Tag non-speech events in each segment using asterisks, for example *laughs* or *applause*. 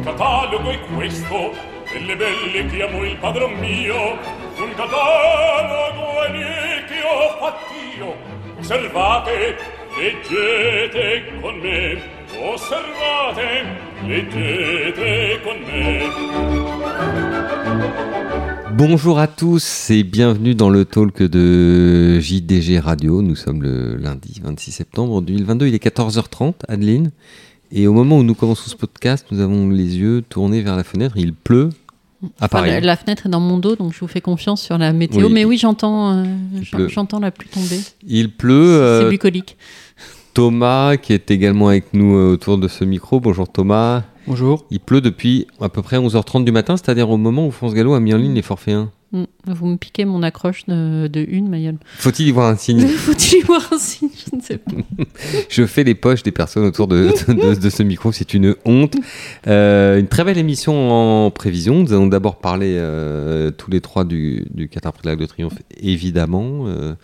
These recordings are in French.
Il catalogo è questo, delle belle che amo il padron mio. Un catalogo è lì che ho fatt'io. Osservate, leggete con me. Osservate, leggete con me. Bonjour à tous et bienvenue dans le talk de JDG Radio. Nous sommes le lundi 26 septembre 2022. Il est 14h30, Adeline. Et au moment où nous commençons ce podcast, nous avons les yeux tournés vers la fenêtre. Il pleut à Enfin, Paris. la, la fenêtre est dans mon dos, donc je vous fais confiance sur la météo. Oui. Mais oui, j'entends, euh, j'entends la pluie tomber. Il pleut. C'est euh, bucolique. Thomas, qui est également avec nous euh, autour de ce micro. Bonjour Thomas. Bonjour. Il pleut depuis à peu près 11h30 du matin, c'est-à-dire au moment où France Gallo a mis en ligne les forfaits 1. Mm. Vous me piquez mon accroche de, de une, Mayol. Faut-il y voir un signe *laughs* Faut-il y voir un signe Je ne sais pas. *laughs* Je fais les poches des personnes autour de, de, de ce micro, c'est une honte. Euh, une très belle émission en prévision. Nous allons d'abord parler euh, tous les trois du, du Qatar Prix de de Triomphe, évidemment, euh,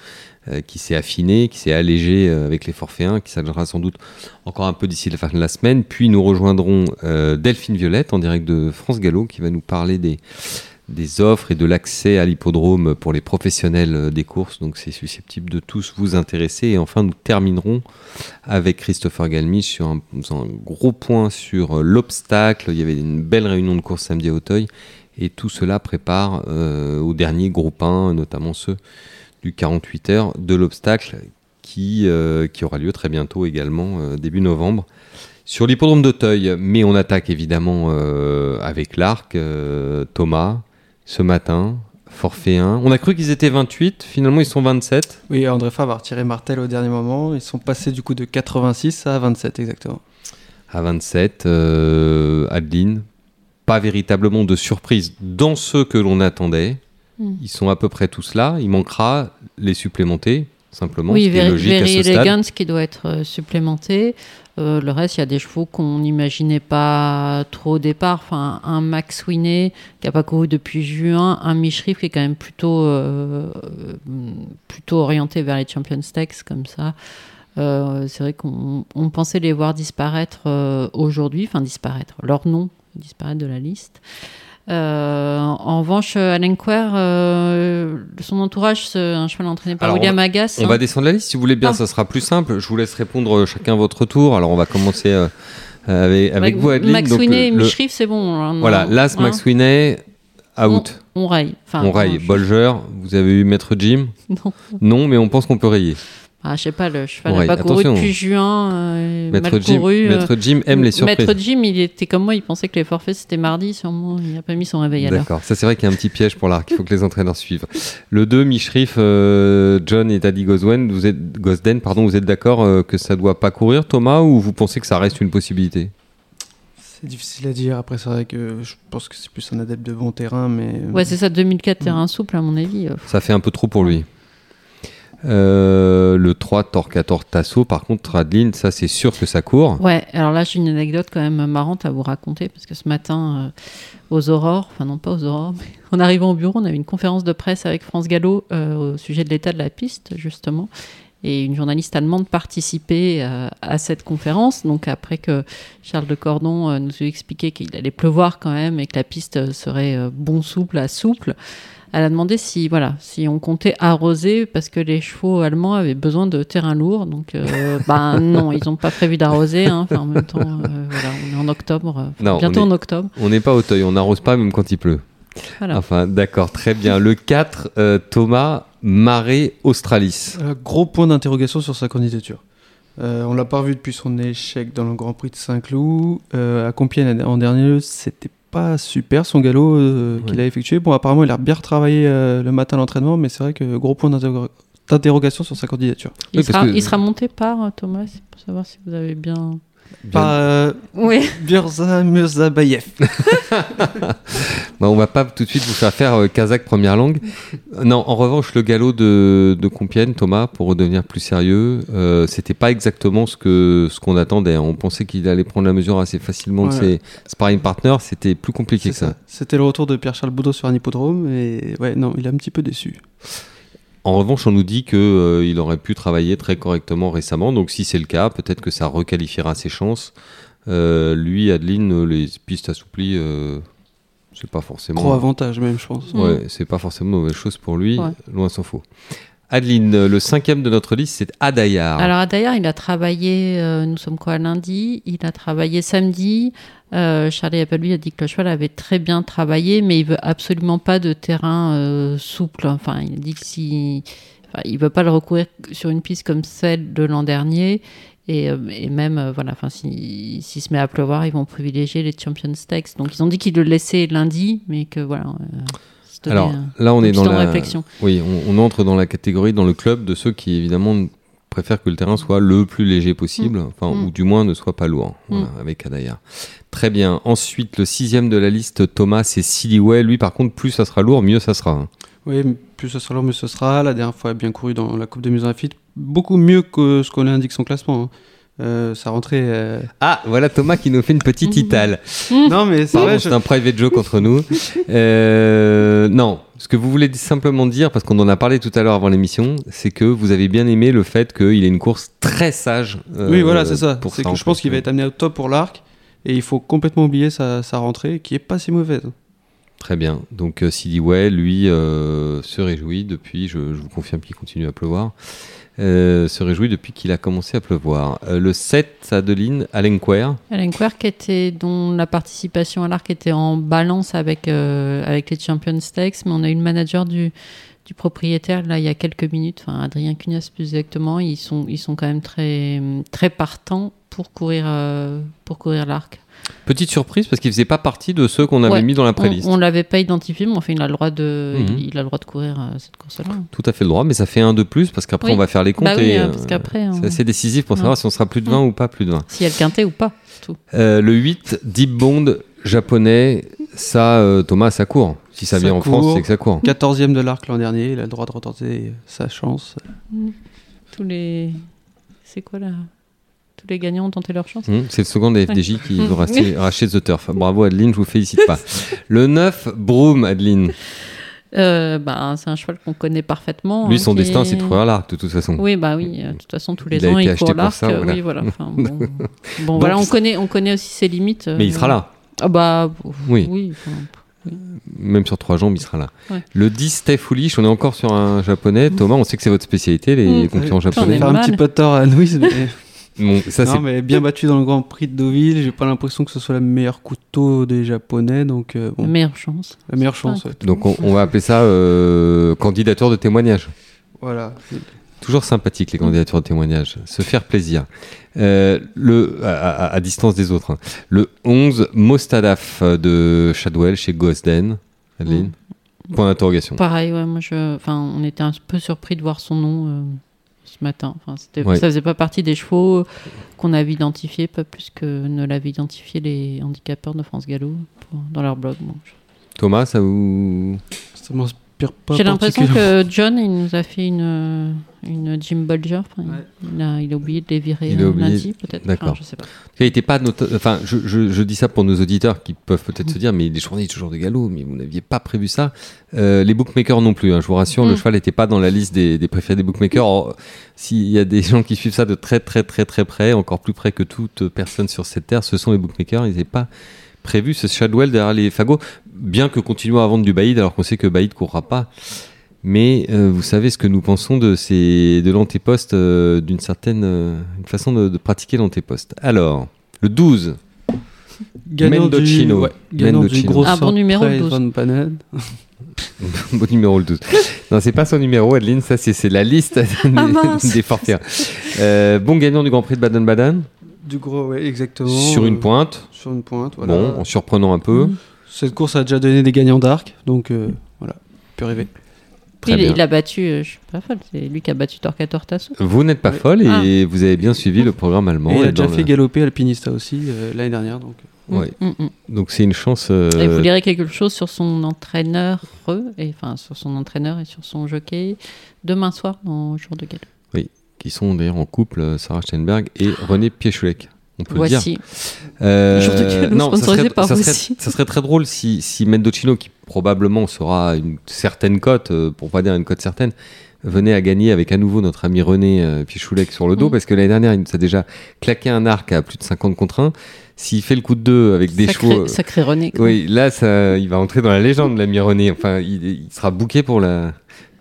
qui s'est affiné, qui s'est allégé avec les forfaits 1, qui s'allégera sans doute encore un peu d'ici la fin de la semaine. Puis nous rejoindrons Delphine Violette en direct de France Gallo, qui va nous parler des des offres et de l'accès à l'hippodrome pour les professionnels euh, des courses. Donc c'est susceptible de tous vous intéresser. Et enfin, nous terminerons avec Christopher Galmi sur un, gros point sur euh, l'obstacle. Il y avait une belle réunion de course samedi à Auteuil. Et tout cela prépare euh, au dernier groupe 1, notamment ceux du 48 heures de l'obstacle qui, qui aura lieu très bientôt également, début novembre. Sur l'hippodrome d'Auteuil, mais on attaque évidemment avec l'arc, Thomas, ce matin, forfait 1. On a cru qu'ils étaient 28, finalement ils sont 27. Oui, André Favre a retiré Martel au dernier moment. Ils sont passés du coup de 86 à 27 exactement. À 27, euh, Adeline, pas véritablement de surprise dans ceux que l'on attendait. Mm. Ils sont à peu près tous là. Il manquera les supplémenter, simplement. Oui, Very, logique à Very ce stade. Elegance qui doit être euh, supplémenté. Euh, le reste, il y a des chevaux qu'on n'imaginait pas trop au départ. Enfin, un Max Winnet qui n'a pas couru depuis juin, un Michrif qui est quand même plutôt, euh, plutôt orienté vers les Champion Stakes comme ça. Euh, c'est vrai qu'on on pensait les voir disparaître aujourd'hui, enfin disparaître, leur nom disparaître de la liste. Euh, en revanche, Alain Quer, euh, son entourage, c'est un cheval entraîné par Alors, William Agas. On hein. va descendre la liste, si vous voulez bien, Ah. ça sera plus simple. Je vous laisse répondre euh, chacun votre tour. Alors on va commencer euh, avec, avec Avec vous, Adeline. Max Winnet et Michrif, c'est bon. hein, Voilà, Las, hein. Max Winnet, out. On raye. Enfin, on je- Bolger, vous avez eu Maître Jim *laughs* Non. Non, mais on pense qu'on peut rayer. Ah, je sais pas, le cheval n'a raye. pas couru depuis juin. euh, Maître mal Jim, couru. euh, Maître Jim aime les surprises. Maître Jim, il était comme moi, il pensait que les forfaits c'était mardi, sûrement. Il n'a pas mis son réveil à l'heure. D'accord, ça c'est vrai qu'il y a un petit piège pour l'arc, il faut que les entraîneurs suivent. Le 2, Michrif, euh, John et Daddy Goswen, vous êtes, Gosden, pardon, vous êtes d'accord euh, que ça doit pas courir, Thomas, ou vous pensez que ça reste une possibilité? C'est difficile à dire. Après, c'est vrai que je pense que c'est plus un adepte de bon terrain, mais. Ouais, c'est ça, 2004 terrain souple, à mon avis. euh, Ça fait un peu trop pour lui. Euh, le 3, Torquator Tasso, par contre, Adeline, ça c'est sûr que ça court. Ouais, alors là, j'ai une anecdote quand même marrante à vous raconter parce que ce matin, euh, aux aurores, enfin non pas aux aurores, mais *laughs* en arrivant au bureau, on a eu une conférence de presse avec France Gallo euh, au sujet de l'état de la piste, justement. Et une journaliste allemande participait à cette conférence. Donc après que Charles de Cordon nous a expliqué qu'il allait pleuvoir quand même et que la piste serait bon souple à souple, elle a demandé si voilà si on comptait arroser parce que les chevaux allemands avaient besoin de terrain lourd. Donc euh, *laughs* ben non, ils n'ont pas prévu d'arroser. hein. Enfin, en même temps, euh, voilà, on est en octobre, euh, Non, bientôt est- en octobre. On n'est pas au teuil, on n'arrose pas même quand il pleut. Voilà. Enfin, d'accord, très bien. Le 4, euh, Thomas Marais Australis. Euh, gros point d'interrogation sur sa candidature. Euh, on l'a pas revu depuis son échec dans le Grand Prix de Saint-Cloud. Euh, à Compiègne en dernier lieu, c'était pas super son galop euh, qu'il Ouais. a effectué. Bon, apparemment, il a bien retravaillé euh, le matin à l'entraînement, mais c'est vrai que gros point d'interro- d'interrogation sur sa candidature. Il, Oui, sera, que- il sera monté par euh, Thomas, pour savoir si vous avez bien. Pas euh, Oui. Mirza Mirzabayev. *laughs* Bah, on va pas tout de suite vous faire faire euh, Kazakh première langue. Non, en revanche, le galop de, de Compiègne, Thomas, pour redevenir plus sérieux, euh, c'était pas exactement ce que ce qu'on attendait. On pensait qu'il allait prendre la mesure assez facilement de Ouais. ses sparring partners. C'était plus compliqué que ça. ça. C'était le retour de Pierre-Charles Boudot sur un hippodrome et ouais, non, il est un petit peu déçu. En revanche, on nous dit que euh, il aurait pu travailler très correctement récemment. Donc, si c'est le cas, peut-être que ça requalifiera ses chances Euh, lui, Adeline, les pistes assouplies, euh, c'est pas forcément. Gros avantage même, je pense. Ouais, c'est pas forcément une mauvaise chose pour lui, Ouais. loin s'en faut. Adeline, le cinquième de notre liste, c'est Adayar. Alors Adair, il a travaillé, euh, nous sommes quoi, lundi, il a travaillé samedi. Euh, Charlie Appleby a dit que le cheval avait très bien travaillé, mais il veut absolument pas de terrain euh, souple. Enfin, il dit que si, veut pas le recourir sur une piste comme celle de l'an dernier. Et, euh, même, voilà, enfin, si- s'il se met à pleuvoir, ils vont privilégier les Champions Stakes. Donc, ils ont dit qu'ils le laissaient lundi, mais que voilà. Alors là, on un est dans de la. réflexion. Oui, on, on entre dans la catégorie, dans le club de ceux qui évidemment préfèrent que le terrain soit le plus léger possible, enfin, Mm. ou du moins ne soit pas lourd, voilà, avec Adayar. Très bien. Ensuite, le sixième de la liste, Thomas, c'est Siliway. Lui, par contre, plus ça sera lourd, mieux ça sera. Oui, mais plus ce sera long, mieux ce sera. La dernière fois, il a bien couru dans la Coupe des Muses Fit. Beaucoup mieux que ce qu'on indique son classement. hein. Euh, sa rentrée. euh, Ah, voilà Thomas qui nous fait une petite Mhm. itale. Non, mais c'est vrai. c'est un private joke entre nous. *laughs* Euh, non, ce que vous voulez simplement dire, parce qu'on en a parlé tout à l'heure avant l'émission, c'est que vous avez bien aimé le fait qu'il ait une course très sage. euh, Oui, voilà, c'est ça. pour ça, que je pense qu'il va être amené au top pour l'arc. Et il faut complètement oublier sa, sa rentrée, qui est pas si mauvaise. Très bien. Donc euh, Sidney lui, euh, se réjouit depuis, je, je vous confirme qu'il continue à pleuvoir, euh, se réjouit depuis qu'il a commencé à pleuvoir. Euh, le 7, Adeline, Alenquer. Alan Quirk était, dont la participation à l'arc était en balance avec, euh, avec les Champions Stakes, mais on a eu le manager du, du propriétaire là il y a quelques minutes, enfin Adrien Cugnas plus exactement, ils sont, ils sont quand même très, très partants pour courir, pour courir l'arc. Petite surprise parce qu'il faisait pas partie de ceux qu'on avait Ouais. mis dans la On, préliste. on l'avait pas identifié, mais enfin il a le droit de, Mhm. il, il a le droit de courir euh, cette course-là. Tout à fait le droit, mais ça fait un de plus parce qu'après Oui. on va faire les comptes Bah oui, et euh, euh, parce qu'après, hein. c'est assez décisif pour Ouais. savoir si on sera plus de 20 ou pas plus de 20. S'il y a le quintet ou pas, tout. Euh, le 8, Deep Bond japonais, ça euh, Thomas, ça court. Si ça, Ça vient en court. France, c'est que ça court. 14e de l'arc l'an dernier, il a le droit de retenter sa chance. Tous les, c'est quoi là? Tous les gagnants ont tenté leur chance. Hum, c'est le second des FDJ qui Hum. veut racheter, The Turf. Bravo Adeline, je vous félicite pas. *laughs* Le 9, Broom, Adeline. Euh, bah, c'est un cheval qu'on connaît parfaitement. Lui, hein, son qui destin, est- c'est de courir l'arc, de toute façon. Oui, bah oui. euh, De toute façon, tous les Il ans, il court l'arc. euh, voilà. Oui, voilà. *laughs* Enfin, bon, bon, voilà, on connaît, on connaît aussi ses limites. Mais il euh, sera là. Ah bah Oui. oui. enfin, Même sur trois jambes, il sera là. Ouais. Le 10, Steph Foolish, on est encore sur un japonais. Thomas, on sait que c'est votre spécialité, les Hum. concurrents J'en ai japonais. Faire un petit peu de tort à Louise, mais, *laughs* Bon, ça, non, mais bien battu dans le Grand Prix de Deauville. J'ai pas l'impression que ce soit le meilleur couteau des Japonais, donc euh, La meilleure chance. la meilleure chance. ouais. Donc on, on va appeler ça euh, candidature de témoignage. Voilà. Toujours sympathique les candidatures de témoignage. Se faire plaisir. Euh, le, à, à- à distance des autres. hein. Le 11, Mostadaf de Shadwell chez Gosden. Adeline? Point d'interrogation. Pareil, ouais, moi je, enfin, on était un peu surpris de voir son nom euh, ce matin. Enfin, Ouais. ça faisait pas partie des chevaux qu'on avait identifiés, pas plus que ne l'avaient identifié les handicapeurs de France Gallo pour- dans leur blog. Bon, je- Thomas, ça vous. Ça m'inspire pas. J'ai l'impression que John, il nous a fait une, une Jim Bolger. Enfin, Ouais. il, a, il a oublié de les virer Il a oublié- lundi, peut-être. D'accord. Enfin, je sais pas. Il était pas Enfin, je, je- je dis ça pour nos auditeurs qui peuvent peut-être se dire, mais les journées toujours de galop, mais vous n'aviez pas prévu ça. Euh, les bookmakers non plus. hein, je vous rassure, le Mm. cheval n'était pas dans la liste des, des préférés des bookmakers. Or, S'il y a des gens qui suivent ça de très très très très près, encore plus près que toute personne sur cette terre, ce sont les bookmakers. Ils n'avaient pas prévu ce Shadwell derrière les fagots, bien que continuons à vendre du Baïd, alors qu'on sait que Baïd courra pas. Mais euh, vous savez ce que nous pensons de, ces, de l'antéposte, euh, d'une certaine euh, une façon de, de pratiquer l'antéposte. Alors, le 12, Gagnant du, Mendocino. ouais, gagnant du gros Un bon numéro, le Surprise 12. Van Panen. *laughs* bon numéro le 12. Non, c'est pas son numéro, Adeline, ça c'est, c'est la liste des, Ah, *laughs* des forfaits. Euh, bon gagnant du Grand Prix de Baden-Baden, Du gros, ouais, exactement. sur une Euh, pointe, Sur une pointe, voilà. bon, en surprenant un peu. Cette course a déjà donné des gagnants d'arc, donc euh, voilà, peut rêver. Il, il a battu, euh, je suis pas folle, c'est lui qui a battu Torquator Tasso. Vous n'êtes pas Ouais. folle et vous avez bien suivi le programme allemand. et il et a déjà fait le- galoper Alpinista aussi euh, l'année dernière, donc. Ouais. Mm, mm, mm. Donc c'est une chance. euh, Et vous lirez quelque chose sur son entraîneur, et, enfin sur son entraîneur et sur son jockey demain soir dans Jour de Galop. Qui sont d'ailleurs en couple, euh, Sarah Steinberg et René Piechulek. On peut le dire. Voici. Euh, non, ça serait, par ça, serait, Voici. ça serait très drôle si, si Mendocino, qui probablement sera une certaine cote, euh, pour pas dire une cote certaine, venait à gagner avec à nouveau notre ami René euh, Pichoulec sur le dos, Mm. parce que l'année dernière, il nous a déjà claqué un arc à plus de 50 contre 1. S'il fait le coup de deux avec des sacré, chevaux. sacré René. quoi. Oui, là, ça, il va entrer dans la légende, l'ami René. Enfin, il, il sera booké pour la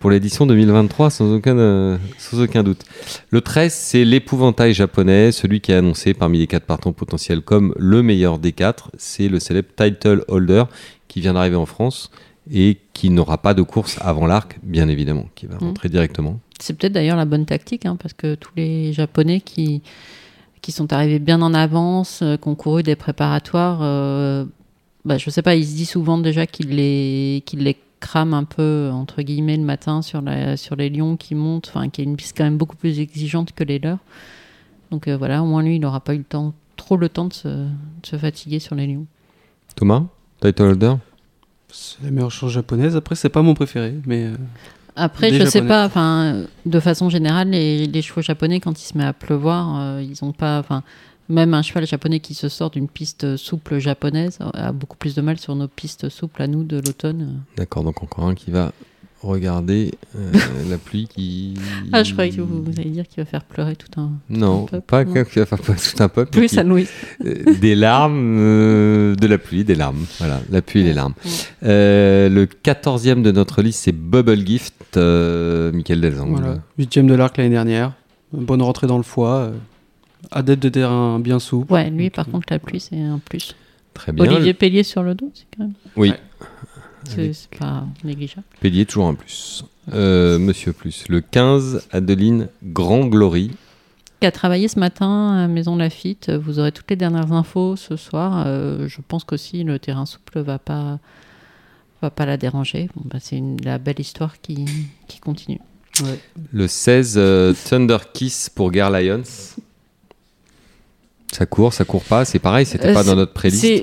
pour l'édition 2023 sans aucun euh, sans aucun doute. Le 13, c'est l'épouvantail japonais, celui qui est annoncé parmi les quatre partants potentiels comme le meilleur des quatre. C'est le célèbre title holder qui vient d'arriver en France et qui n'aura pas de course avant l'arc, bien évidemment, qui va Mm. rentrer directement. C'est peut-être d'ailleurs la bonne tactique, hein, parce que tous les Japonais qui, qui sont arrivés bien en avance, euh, qui ont couru des préparatoires, euh, bah, je sais pas, ils se disent souvent déjà qu'ils les, qu'ils les crament un peu, entre guillemets, le matin sur, la, sur les lions qui montent, enfin, qui est une piste quand même beaucoup plus exigeante que les leurs. Donc euh, voilà, au moins lui, il n'aura pas eu le temps, trop le temps de se, de se fatiguer sur les lions. Thomas, title holder C'est la meilleure chose japonaise. Après, c'est pas mon préféré, mais euh, Après, Des je sais Japonais. pas, enfin, de façon générale, les, les chevaux japonais, quand il se met à pleuvoir, euh, ils ont pas, enfin, même un cheval japonais qui se sort d'une piste souple japonaise a beaucoup plus de mal sur nos pistes souples à nous de l'automne. D'accord, donc encore un qui va regarder euh, *laughs* la pluie qui. Ah, je croyais que vous, vous allez dire qu'il va faire pleurer tout un. Non, un peuple, pas non. que- qui va faire pas tout un peuple. Plus Louise. Euh, des larmes, euh, de la pluie, des larmes. Voilà, la pluie et les larmes. Ouais. Euh, le 14e de notre liste, c'est Bubble Gift, euh, Michael Delzang. voilà. Huitième de l'arc l'année dernière. Bonne rentrée dans le foie. Adepte de terrain bien souple. Ouais, lui, Donc, par euh, contre, la pluie, c'est un plus. Très bien. Olivier Pellier sur le dos, c'est quand même. Oui, Ouais. C'est pas négligeable. Pélier, toujours un plus. Euh, Monsieur Plus. Le 15, Adeline Grand Glory. qui a travaillé ce matin à Maison Lafitte. Vous aurez toutes les dernières infos ce soir. Euh, je pense qu'aussi le terrain souple va pas va pas la déranger. Bon, bah, c'est une la belle histoire qui, qui continue. ouais. Le 16, euh, Thunder Kiss pour Gare Lions. Ça court, ça court pas. C'est pareil, c'était Euh, pas dans notre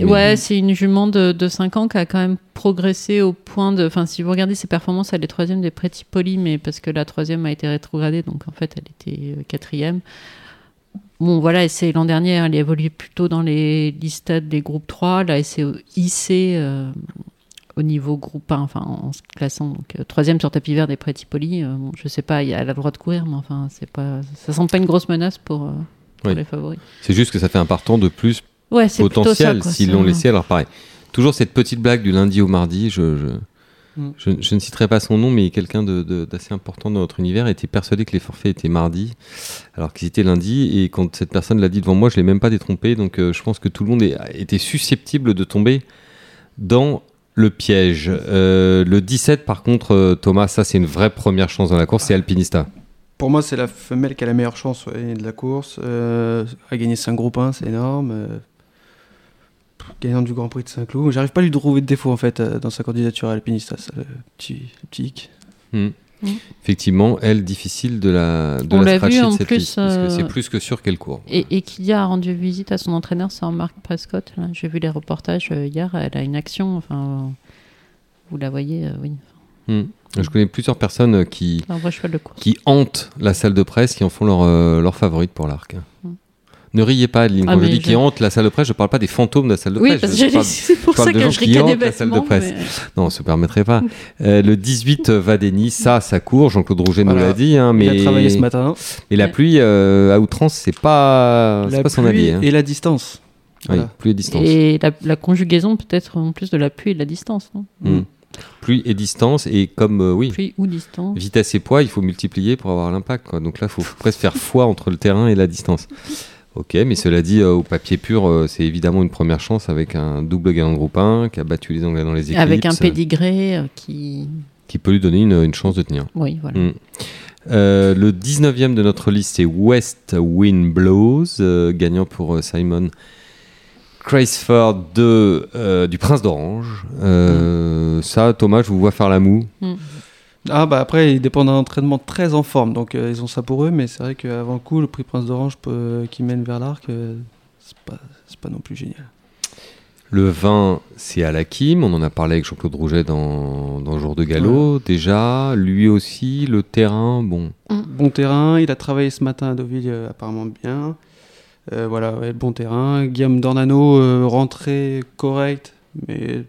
mais- ouais, c'est une jument de, de 5 ans qui a quand même progressé au point de. Enfin, si vous regardez ses performances, elle est troisième des Pretty Poly, mais parce que la troisième a été rétrogradée, donc en fait, elle était euh, quatrième. Bon, voilà, c'est l'an dernier, elle évoluait plutôt dans les listades des groupes 3. Là, elle s'est hissée euh, au niveau groupe 1, enfin, en se classant. Donc, euh, troisième sur tapis vert des Pretty Poly. Euh, bon, je sais pas, elle a le droit de courir, mais enfin, c'est pas, ça semble pas une grosse menace pour, euh, pour Oui. les favoris. C'est juste que ça fait un partant de plus Ouais, potentiel s'ils l'ont laissé. Alors pareil, toujours cette petite blague du lundi au mardi. Je, je, Mm. je, je ne citerai pas son nom, mais quelqu'un de- de- d'assez important dans notre univers était persuadé que les forfaits étaient mardi, alors qu'ils étaient lundi. Et quand cette personne l'a dit devant moi, je l'ai même pas détrompé. Donc euh, je pense que tout le monde est- était susceptible de tomber dans le piège. Euh, le 17, par contre, euh, Thomas, ça c'est une vraie première chance dans la course, c'est Alpinista. Pour moi, c'est la femelle qui a la meilleure chance ouais, de la course. Euh, à gagner 5 groupes 1, c'est énorme. Euh, gagnant du Grand Prix de Saint-Cloud. J'arrive pas à lui trouver de défaut en fait euh, dans sa candidature à Alpinista. ça, le petit, le petit hic. Hmm. Mm. Effectivement, elle, difficile de la, de On la vu scratcher de en cette plus, liste, parce que euh, c'est plus que sûr qu'elle court. Et, et qui a rendu visite à son entraîneur, c'est Marc Prescott. J'ai vu les reportages euh, hier, elle a une action, enfin, vous la voyez, euh, oui. Hmm. Je connais plusieurs personnes euh, qui, qui hantent la salle de presse, qui en font leur, euh, leur favorite pour l'arc. Mm. Ne riez pas, Adeline. Ah, Quand je dis qui hantent la salle de presse, je parle pas des fantômes de la salle de Oui, presse. parce je que parle- *laughs* c'est pour ça que gens je ricanais la salle de bêtement. presse. mais- Non, on se permettrait pas. *laughs* Euh, le 18 euh, va Denis, ça, ça court. Jean-Claude Rouget nous l'a dit. hein, mais... Il a travaillé ce matin. Et la pluie euh, à outrance, c'est pas, c'est La pas son pluie avis. hein. et la distance. Oui, Voilà. pluie et distance. Et la, la conjugaison peut-être en plus de la pluie et de la distance, non? Hmm. Pluie et distance. Et comme, euh, oui, Pluie ou distance. vitesse et poids, il faut multiplier pour avoir l'impact. quoi. Donc là, il faut *laughs* presque faire foi entre le terrain et la distance. Ok, mais cela dit, euh, au papier pur, euh, c'est évidemment une première chance avec un double gagnant de groupe 1 qui a battu les Anglais dans les équipes. Avec un pédigré euh, qui. Qui peut lui donner une, une chance de tenir. Oui, voilà. Mm. Euh, le 19e de notre liste, c'est West Wind Blows, gagnant pour Simon Craisford de, euh, du Prince d'Orange. Euh, Ça, Thomas, je vous vois faire la moue. Mm. Ah bah après, il dépend d'un entraînement très en forme, donc euh, ils ont ça pour eux, mais c'est vrai qu'avant le coup, le prix Prince d'Orange qui mène vers l'arc, euh, c'est pas, c'est pas non plus génial. Le 20, c'est Alakim. On en a parlé avec Jean-Claude Rouget dans, dans Jour de Galop. Déjà, lui aussi, le terrain, bon. Bon terrain, il a travaillé ce matin à Deauville euh, apparemment bien. Euh, voilà, ouais, bon terrain. Guillaume Dornano, euh, rentrée correcte, mais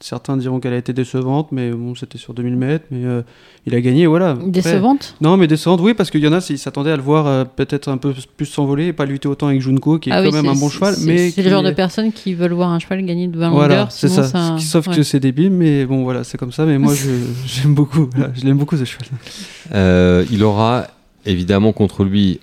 Certains diront qu'elle a été décevante, mais bon, c'était sur 2000 mètres, mais euh, il a gagné, voilà. Après- Décevante? Non, mais décevante, oui, parce qu'il y en a, ils s'attendaient à le voir euh, peut-être un peu plus s'envoler et pas lutter autant avec Junko, qui est Ah quand oui, même un bon cheval, c'est- mais C'est le genre de personnes qui veulent voir un cheval gagner de 20 Voilà, longueurs. c'est ça. ça... Sauf ouais. que c'est débile, mais bon, voilà, c'est comme ça. Mais moi, *laughs* j'aime beaucoup. voilà, je l'aime beaucoup ce cheval. Euh, il aura évidemment contre lui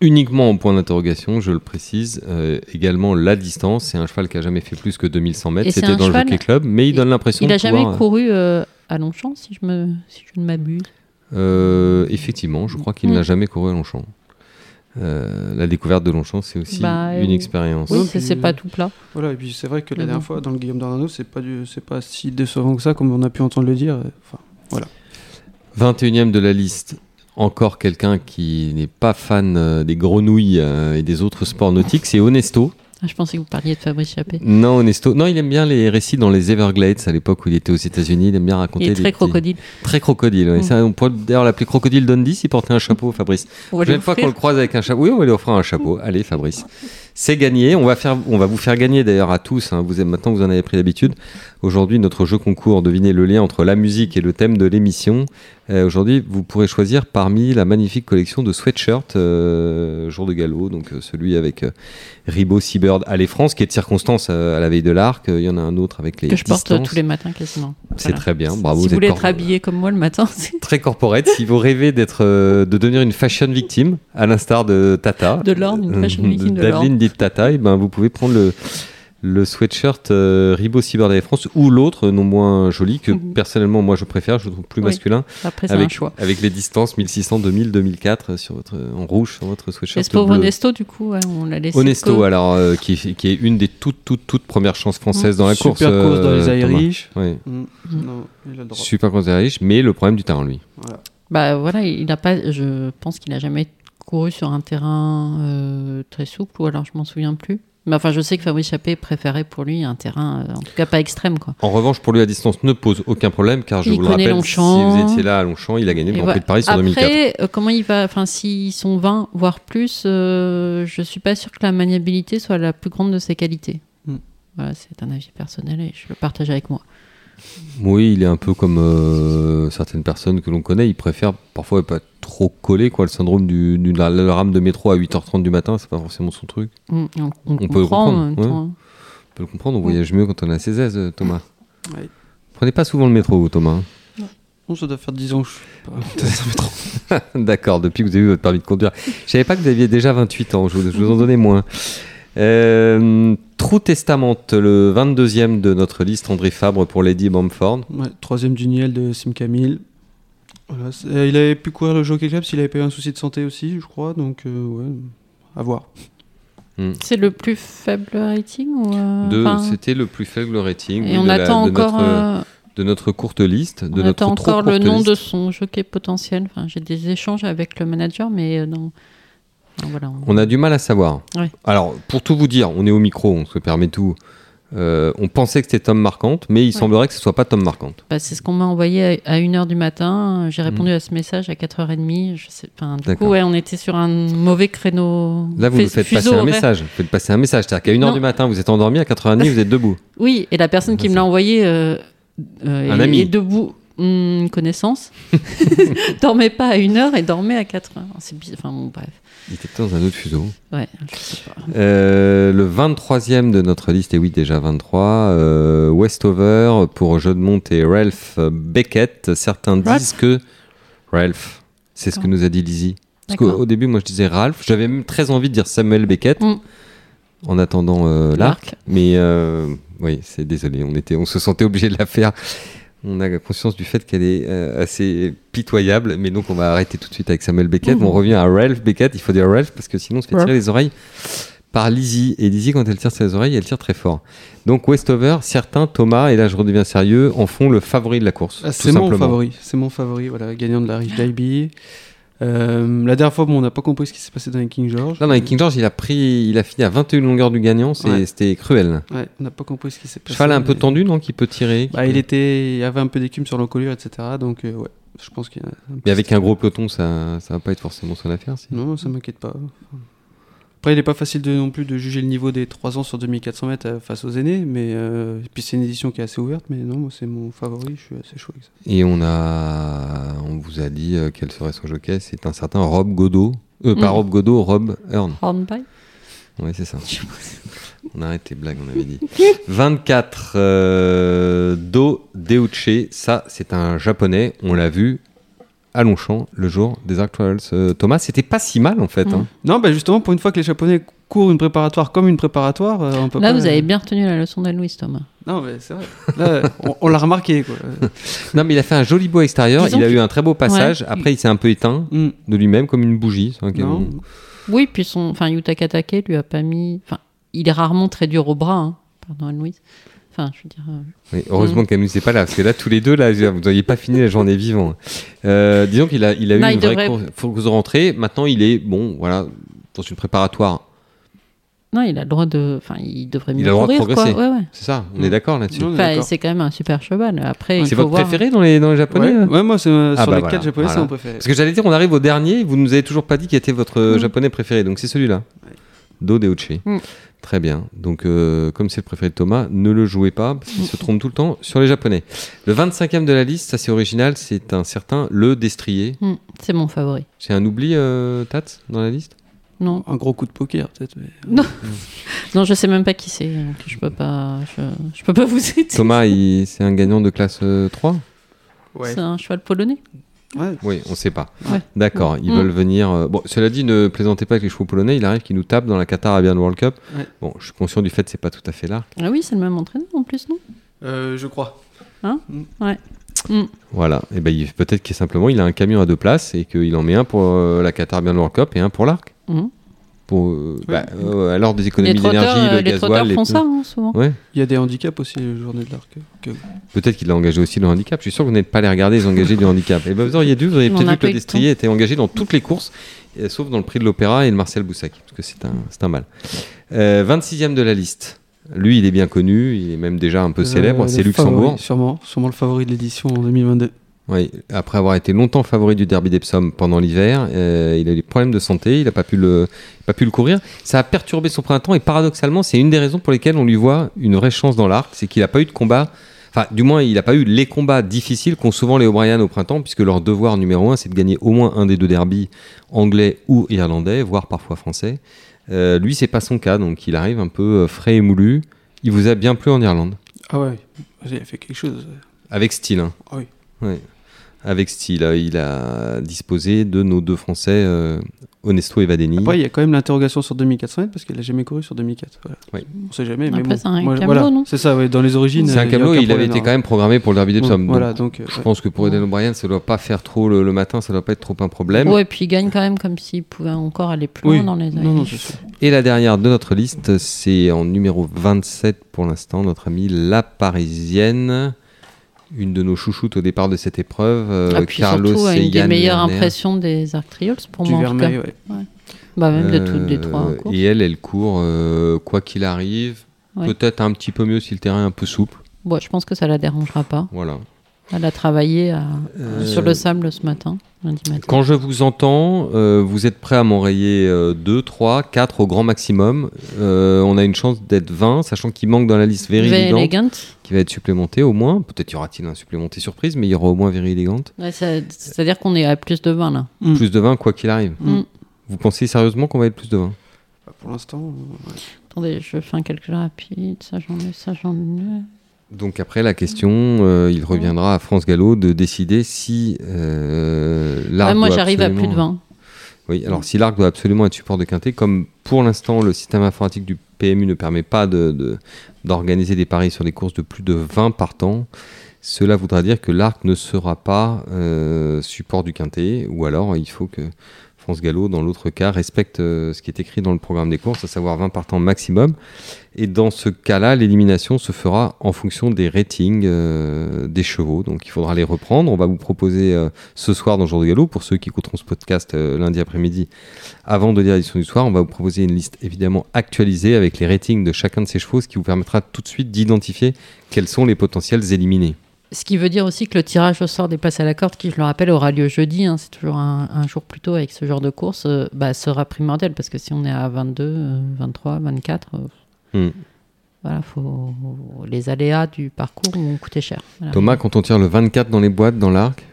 uniquement en point d'interrogation, je le précise, euh, également la distance. C'est un cheval qui a jamais fait plus que 2100 mètres. C'était dans cheval- le Jockey Club, mais il donne l'impression Il de a jamais pouvoir- couru euh, à Longchamp, si je, me... si je ne m'abuse. Euh, effectivement, je crois qu'il n'a jamais couru à Longchamp. Euh, la découverte de Longchamp, c'est aussi Bah, une euh, expérience. Oui, c'est pas tout plat. Voilà, et puis c'est vrai que la dernière fois, dans le Guillaume d'Arnaud, c'est pas, du- c'est pas si décevant que ça, comme on a pu entendre le dire. Enfin, 21e de la liste, encore quelqu'un qui n'est pas fan euh, des grenouilles euh, et des autres sports nautiques, c'est Onesto. Ah, je pensais que vous parliez de Fabrice Chappé. Non, Onesto. Non, il aime bien les récits dans les Everglades à l'époque où il était aux États-Unis. Il aime bien raconter. Il est des très petits- crocodile. Très crocodile. ouais. Mm. Ça, on pourrait d'ailleurs l'appeler Crocodile Dundee s'il portait un chapeau, Fabrice. On La prochaine fois qu'on le croise avec un chapeau, oui, on va lui offrir un chapeau. *laughs* Allez, Fabrice. C'est gagné. On va, faire, on va vous faire gagner d'ailleurs à tous. hein. Vous, maintenant, vous en avez pris l'habitude. Aujourd'hui, notre jeu concours, devinez le lien entre la musique et le thème de l'émission. Euh, Aujourd'hui, vous pourrez choisir parmi la magnifique collection de sweatshirts euh, jour de galop. Donc, euh, celui avec euh, Ribot Seabird Allez France, qui est de circonstance à la veille de l'arc. Il y en a un autre avec les Que je porte tous les matins quasiment. C'est Voilà. très bien. Bravo. Si vous voulez être habillé comme moi le matin, *laughs* c'est très corporate. si vous rêvez d'être, de devenir une fashion victime, à l'instar de Tata, De Lorne, une fashion victime de d'Adeline dit Tata, et ben vous pouvez prendre le le sweatshirt euh, Ribot Cyber Day France ou l'autre non moins joli que Mhm. personnellement moi je préfère, je trouve plus Oui. masculin après c'est un avec choix. avec les distances 1600, 2000, 2004 sur votre en rouge sur votre Et sweatshirt ce pauvre. Onesto, du coup, ouais, on l'a laissé. Honesto co- alors euh, qui, qui est une des toutes toutes toutes premières chances françaises dans la super course. course dans euh, les Thomas. Irish. Ouais. Mm. Mm. Non, il a le droit. Super course des Irish, mais le problème du terrain lui. Voilà. Bah voilà, il a pas. Je pense qu'il a jamais couru sur un terrain euh, très souple, ou alors je m'en souviens plus. Mais enfin, je sais que Fabrice Chappé préférait pour lui un terrain, euh, en tout cas pas extrême, quoi. En revanche, pour lui, la distance ne pose aucun problème, car je Il vous le rappelle, Longchamp. si vous étiez là à Longchamp, il a gagné le Grand. Prix de Paris sur 2004. Après, euh, comment il va Enfin, s'ils sont 20, voire plus, euh, je suis pas sûre que la maniabilité soit la plus grande de ses qualités. Mm. Voilà, c'est un avis personnel et je le partage avec moi. Oui, il est un peu comme euh, certaines personnes que l'on connaît, il préfère parfois pas trop coller, quoi. Le syndrome du, du- la, la rame de métro à 8h30 du matin, c'est pas forcément son truc. Mm, On, on peut le comprend, comprendre, ouais. temps. On peut le comprendre, on voyage mieux quand on a ses aises, euh, Thomas. Ouais. Prenez pas souvent le métro, vous, Thomas. hein. Bon, ça doit faire 10 ans que je suis pas. *laughs* *laughs* D'accord, depuis que vous avez eu votre permis de conduire. Je savais pas que vous aviez déjà 28 ans, je vous, je vous en donnais moins. Euh, True Testament, le 22e de notre liste, André Fabre pour Lady Bamford. Ouais, troisième du Niel de Sim Camille. Voilà, il avait pu courir le Jockey Club s'il avait pas eu un souci de santé aussi, je crois. Donc, euh, ouais, à voir. C'est le plus faible rating ou euh, C'était le plus faible rating Et oui, on de, la- attend de encore, notre, euh, de notre courte liste, de on notre attend encore le nom liste. de son jockey potentiel. Enfin, j'ai des échanges avec le manager, mais euh, non. Enfin, voilà, on- On a du mal à savoir. Ouais. Alors, pour tout vous dire, on est au micro, on se permet tout. Euh, on pensait que c'était Tom Marquante, mais il semblerait que ce soit pas Tom Marquante. Bah, c'est ce qu'on m'a envoyé à 1h du matin. J'ai répondu à ce message à 4h30. Je sais, enfin, du Mm. Coup, ouais, on était sur un mauvais créneau. Là, vous Fais- faites passer un message. Vous faites passer un message. C'est-à-dire qu'à 1h Non. du matin, vous êtes endormi, à 4h30, vous êtes debout. *laughs* Oui, et la personne qui me l'a envoyé euh, euh, Un est, ami. est debout, une connaissance. *laughs* *laughs* dormait pas à 1h et dormait à 4h. C'est bizarre. Enfin, bon, bref. Il était dans un autre fuseau. Ouais, je sais pas. Euh, le 23e de notre liste, et oui, déjà 23, euh, Westover pour Jodemont et Ralph Beckett. Certains disent que. Ralph, c'est ce que nous a dit Lizzie. Parce qu'au au début, moi, je disais Ralph. J'avais même très envie de dire Samuel Beckett Mm. en attendant euh, l'arc. L'arc. Mais euh, oui, c'est désolé, on, était, on se sentait obligé de la faire. On a conscience du fait qu'elle est euh, assez pitoyable, mais donc on va arrêter tout de suite avec Samuel Beckett. Mhm. On revient à Ralph Beckett. Il faut dire Ralph parce que sinon on se fait tirer les oreilles par Lizzie. Et Lizzie, quand elle tire ses oreilles, elle tire très fort. Donc Westover, certains, Thomas, et là je redeviens sérieux, en font le favori de la course. Ah, c'est mon favori. C'est mon favori, voilà, gagnant de la Riche d'IB. Euh, la dernière fois, bon, on n'a pas compris ce qui s'est passé dans les King George. Non, non, et King George, il a pris, il a fini à 21 longueurs du gagnant. Ouais. C'était cruel. Ouais, on n'a pas compris ce qui s'est passé. Cheval un peu tendu, non, qui peut tirer. qui Bah, peut- il était, il avait un peu d'écume sur l'encolure, etc. Donc, euh, ouais, je pense qu'il Mais avec un gros peloton, ça, ça va pas être forcément son affaire. si. Non, ça m'inquiète pas. Après, il n'est pas facile de, non plus de juger le niveau des 3 ans sur 2400 mètres euh, face aux aînés, mais euh, et puis c'est une édition qui est assez ouverte, mais non, moi, c'est mon favori, je suis assez chaud avec ça. Et on a, on vous a dit euh, quel serait son jockey. C'est un certain Rob Godot. Euh, pas Mm. Rob Godot, Rob Hearn. Hornby Oui, c'est ça. On arrête les blagues, on avait dit. *laughs* 24, euh, Do Deuche. Ça, c'est un japonais. On l'a vu à Longchamp le jour des Arc Trials. Euh, Thomas, c'était pas si mal en fait. Mm. hein. Non, bah justement, pour une fois que les Japonais courent une préparatoire comme une préparatoire, euh, on peut Là, pas- vous avez bien retenu la leçon d'Anne-Louise, Thomas. Non, mais c'est vrai. Là, *laughs* on, on l'a remarqué, quoi. *laughs* Non, mais il a fait un joli beau extérieur. Disons il a que- eu un très beau passage. Après, il s'est un peu éteint Hmm. de lui-même comme une bougie. Non. Oui, puis son, enfin, Yuta Katake lui a pas mis. Enfin, il est rarement très dur au bras, hein. pardon Anne-Louise. Enfin, je veux dire. euh, Oui, heureusement qu'elle nous n'est pas là, parce que là, tous les deux, là, vous n'auriez pas fini la journée vivant. Euh, disons qu'il a, il a eu Non, une il vraie devrait- course, course de rentrée. Maintenant, il est, bon, voilà, dans une préparatoire. Non, il a le droit de. Enfin, il devrait mieux Il a le droit de progresser. quoi. Ouais, ouais. C'est ça, on Mm. est d'accord là-dessus. Enfin, c'est quand même un super cheval. Après, il C'est faut votre voir. préféré dans les, dans les japonais Ouais, ouais, moi, c'est, euh, Ah sur bah les voilà, 4 japonais, voilà. c'est mon préféré. Parce que j'allais dire, on arrive au dernier, vous nous avez toujours pas dit qui était votre Mm. japonais préféré, donc c'est celui-là. Do Deuche. Mm. Très bien. Donc, euh, comme c'est le préféré de Thomas, ne le jouez pas, parce qu'il Mm. se trompe tout le temps sur les japonais. Le 25e de la liste, ça c'est original, c'est un certain Le Destrier. Hmm, c'est mon favori. C'est un oubli, euh, Tats, dans la liste? Non, Un gros coup de poker, peut-être. mais- *laughs* non, je sais même pas qui c'est. Je peux pas. Je, je peux pas vous aider. Thomas, *laughs* c'est un gagnant de classe euh, 3 Ouais. C'est un cheval polonais? Ouais. Oui, on sait pas. Ouais. D'accord, ils Mm. veulent venir. euh, Bon, cela dit, ne plaisantez pas avec les chevaux polonais. Il arrive qu'ils nous tapent dans la Qatar Arabian World Cup. Ouais. Bon, je suis conscient du fait que c'est pas tout à fait là. Ah oui, c'est le même entraîneur en plus, non? Euh, je crois. Hmm. Voilà. Et ben, il- peut-être qu'il simplement il a un camion à deux places et qu'il en met un pour euh, la Qatar Arabian World Cup et un pour l'arc. Pour euh, Ouais. bah, euh, alors des Les économies d'énergie, euh, le les trotteurs gasoil. les font ça, hein, souvent. Ouais. Il y a des handicaps aussi, les journées de l'arc. que- Peut-être qu'il a engagé aussi le handicap. Je suis sûr que vous n'êtes pas allé regarder les engagés du handicap. Et ben, vous auriez dû, vous auriez peut-être vu que destrier était engagé dans toutes les courses, euh, sauf dans le prix de l'Opéra et le Marcel Boussac, parce que c'est un, c'est un mal. Euh, 26e de la liste. Lui, il est bien connu, il est même déjà un peu célèbre, Euh, c'est Luxembourg. favori, sûrement, sûrement le favori de l'édition en 2022. Oui, après avoir été longtemps favori du Derby d'Epsom pendant l'hiver, euh, il a eu des problèmes de santé, il n'a pas, pu le- pas pu le courir. Ça a perturbé son printemps et paradoxalement, c'est une des raisons pour lesquelles on lui voit une vraie chance dans l'arc, c'est qu'il n'a pas eu de combat. Enfin, du moins, il n'a pas eu les combats difficiles qu'ont souvent les O'Brien au printemps, puisque leur devoir numéro un, c'est de gagner au moins un des deux derbies anglais ou irlandais, voire parfois français. Euh, lui, c'est pas son cas, donc il arrive un peu euh, frais et moulu. Il vous a bien plu en Irlande, Ah ouais, il a fait quelque chose. avec style. hein? Ah oui. Ouais. Avec style, euh, il a disposé de nos deux Français, euh, Onesto et Vadeni. Après, il y a quand même l'interrogation sur 2400 mètres parce qu'il a jamais couru sur 2004. Voilà. Oui. On sait jamais. Mais bon. c'est un camelot, voilà. non C'est ça, ouais, dans les origines. c'est euh, un camelot, il avait été quand même programmé pour le Derby d'Epsom. Bon, Voilà, donc donc. euh, je ouais. pense que pour Eden O'Brien, ça doit pas faire trop le, le matin, ça doit pas être trop un problème. Ouais, et puis il gagne quand même comme s'il pouvait encore aller plus Oui. loin dans les années. Non. Et la dernière de notre liste, c'est en numéro 27 pour l'instant, notre amie La Parisienne. Une de nos chouchoutes au départ de cette épreuve, euh, Ah, puis Carlos surtout, et une des Yann meilleures Lerner. impressions des Arc Triols pour Du moi. en tout cas. Vermeil, ouais. Bah, même de toutes les Euh, trois courses. Et elle, elle court euh, quoi qu'il arrive. Ouais. Peut-être un petit peu mieux si le terrain est un peu souple. Bon, je pense que ça la dérangera pas. Voilà. Elle a travaillé à- Euh, sur le sable ce matin, lundi matin. Quand je vous entends, euh, vous êtes prêt à m'enrayer 2, 3, 4 au grand maximum. Euh, on a une chance d'être 20, sachant qu'il manque dans la liste Very Very Elegant, Elegant. qui va être supplémenté au moins. Peut-être y aura-t-il un supplémenté surprise, mais il y aura au moins Very Elegant. Ouais, C'est-à-dire qu'on est à plus de 20 là. Mm. Plus de 20, quoi qu'il arrive. Mm. Vous pensez sérieusement qu'on va être plus de 20 Bah, Pour l'instant. euh, ouais. Attendez, je fais un calcul rapide. Ça, j'en ai, ça, j'en ai. Donc après la question, euh, il reviendra à France Gallo de décider si euh, l'arc Ouais, moi, doit j'arrive à plus de absolument- 20. Oui, alors si l'arc doit absolument être support de quintet, comme pour l'instant le système informatique du PMU ne permet pas de- de- d'organiser des paris sur des courses de plus de 20 partants, cela voudra dire que l'arc ne sera pas euh, support du quintet, ou alors il faut que France Gallo, dans l'autre cas, respecte euh, ce qui est écrit dans le programme des courses, à savoir 20 partants maximum. Et dans ce cas-là, l'élimination se fera en fonction des ratings euh, des chevaux. Donc il faudra les reprendre. On va vous proposer euh, ce soir dans Jour de Galop, pour ceux qui écouteront ce podcast lundi après-midi, avant de lire l'édition du soir, on va vous proposer une liste évidemment actualisée avec les ratings de chacun de ces chevaux, ce qui vous permettra tout de suite d'identifier quels sont les potentiels éliminés. Ce qui veut dire aussi que le tirage au sort des places à la corde, qui je le rappelle aura lieu jeudi, hein, c'est toujours un, un, jour plus tôt avec ce genre de course, euh, bah, sera primordial parce que si on est à 22, 23, 24, euh, mm. voilà, faut, les aléas du parcours vont coûter cher. Voilà. Thomas, quand on tire le 24 dans les boîtes, dans l'arc,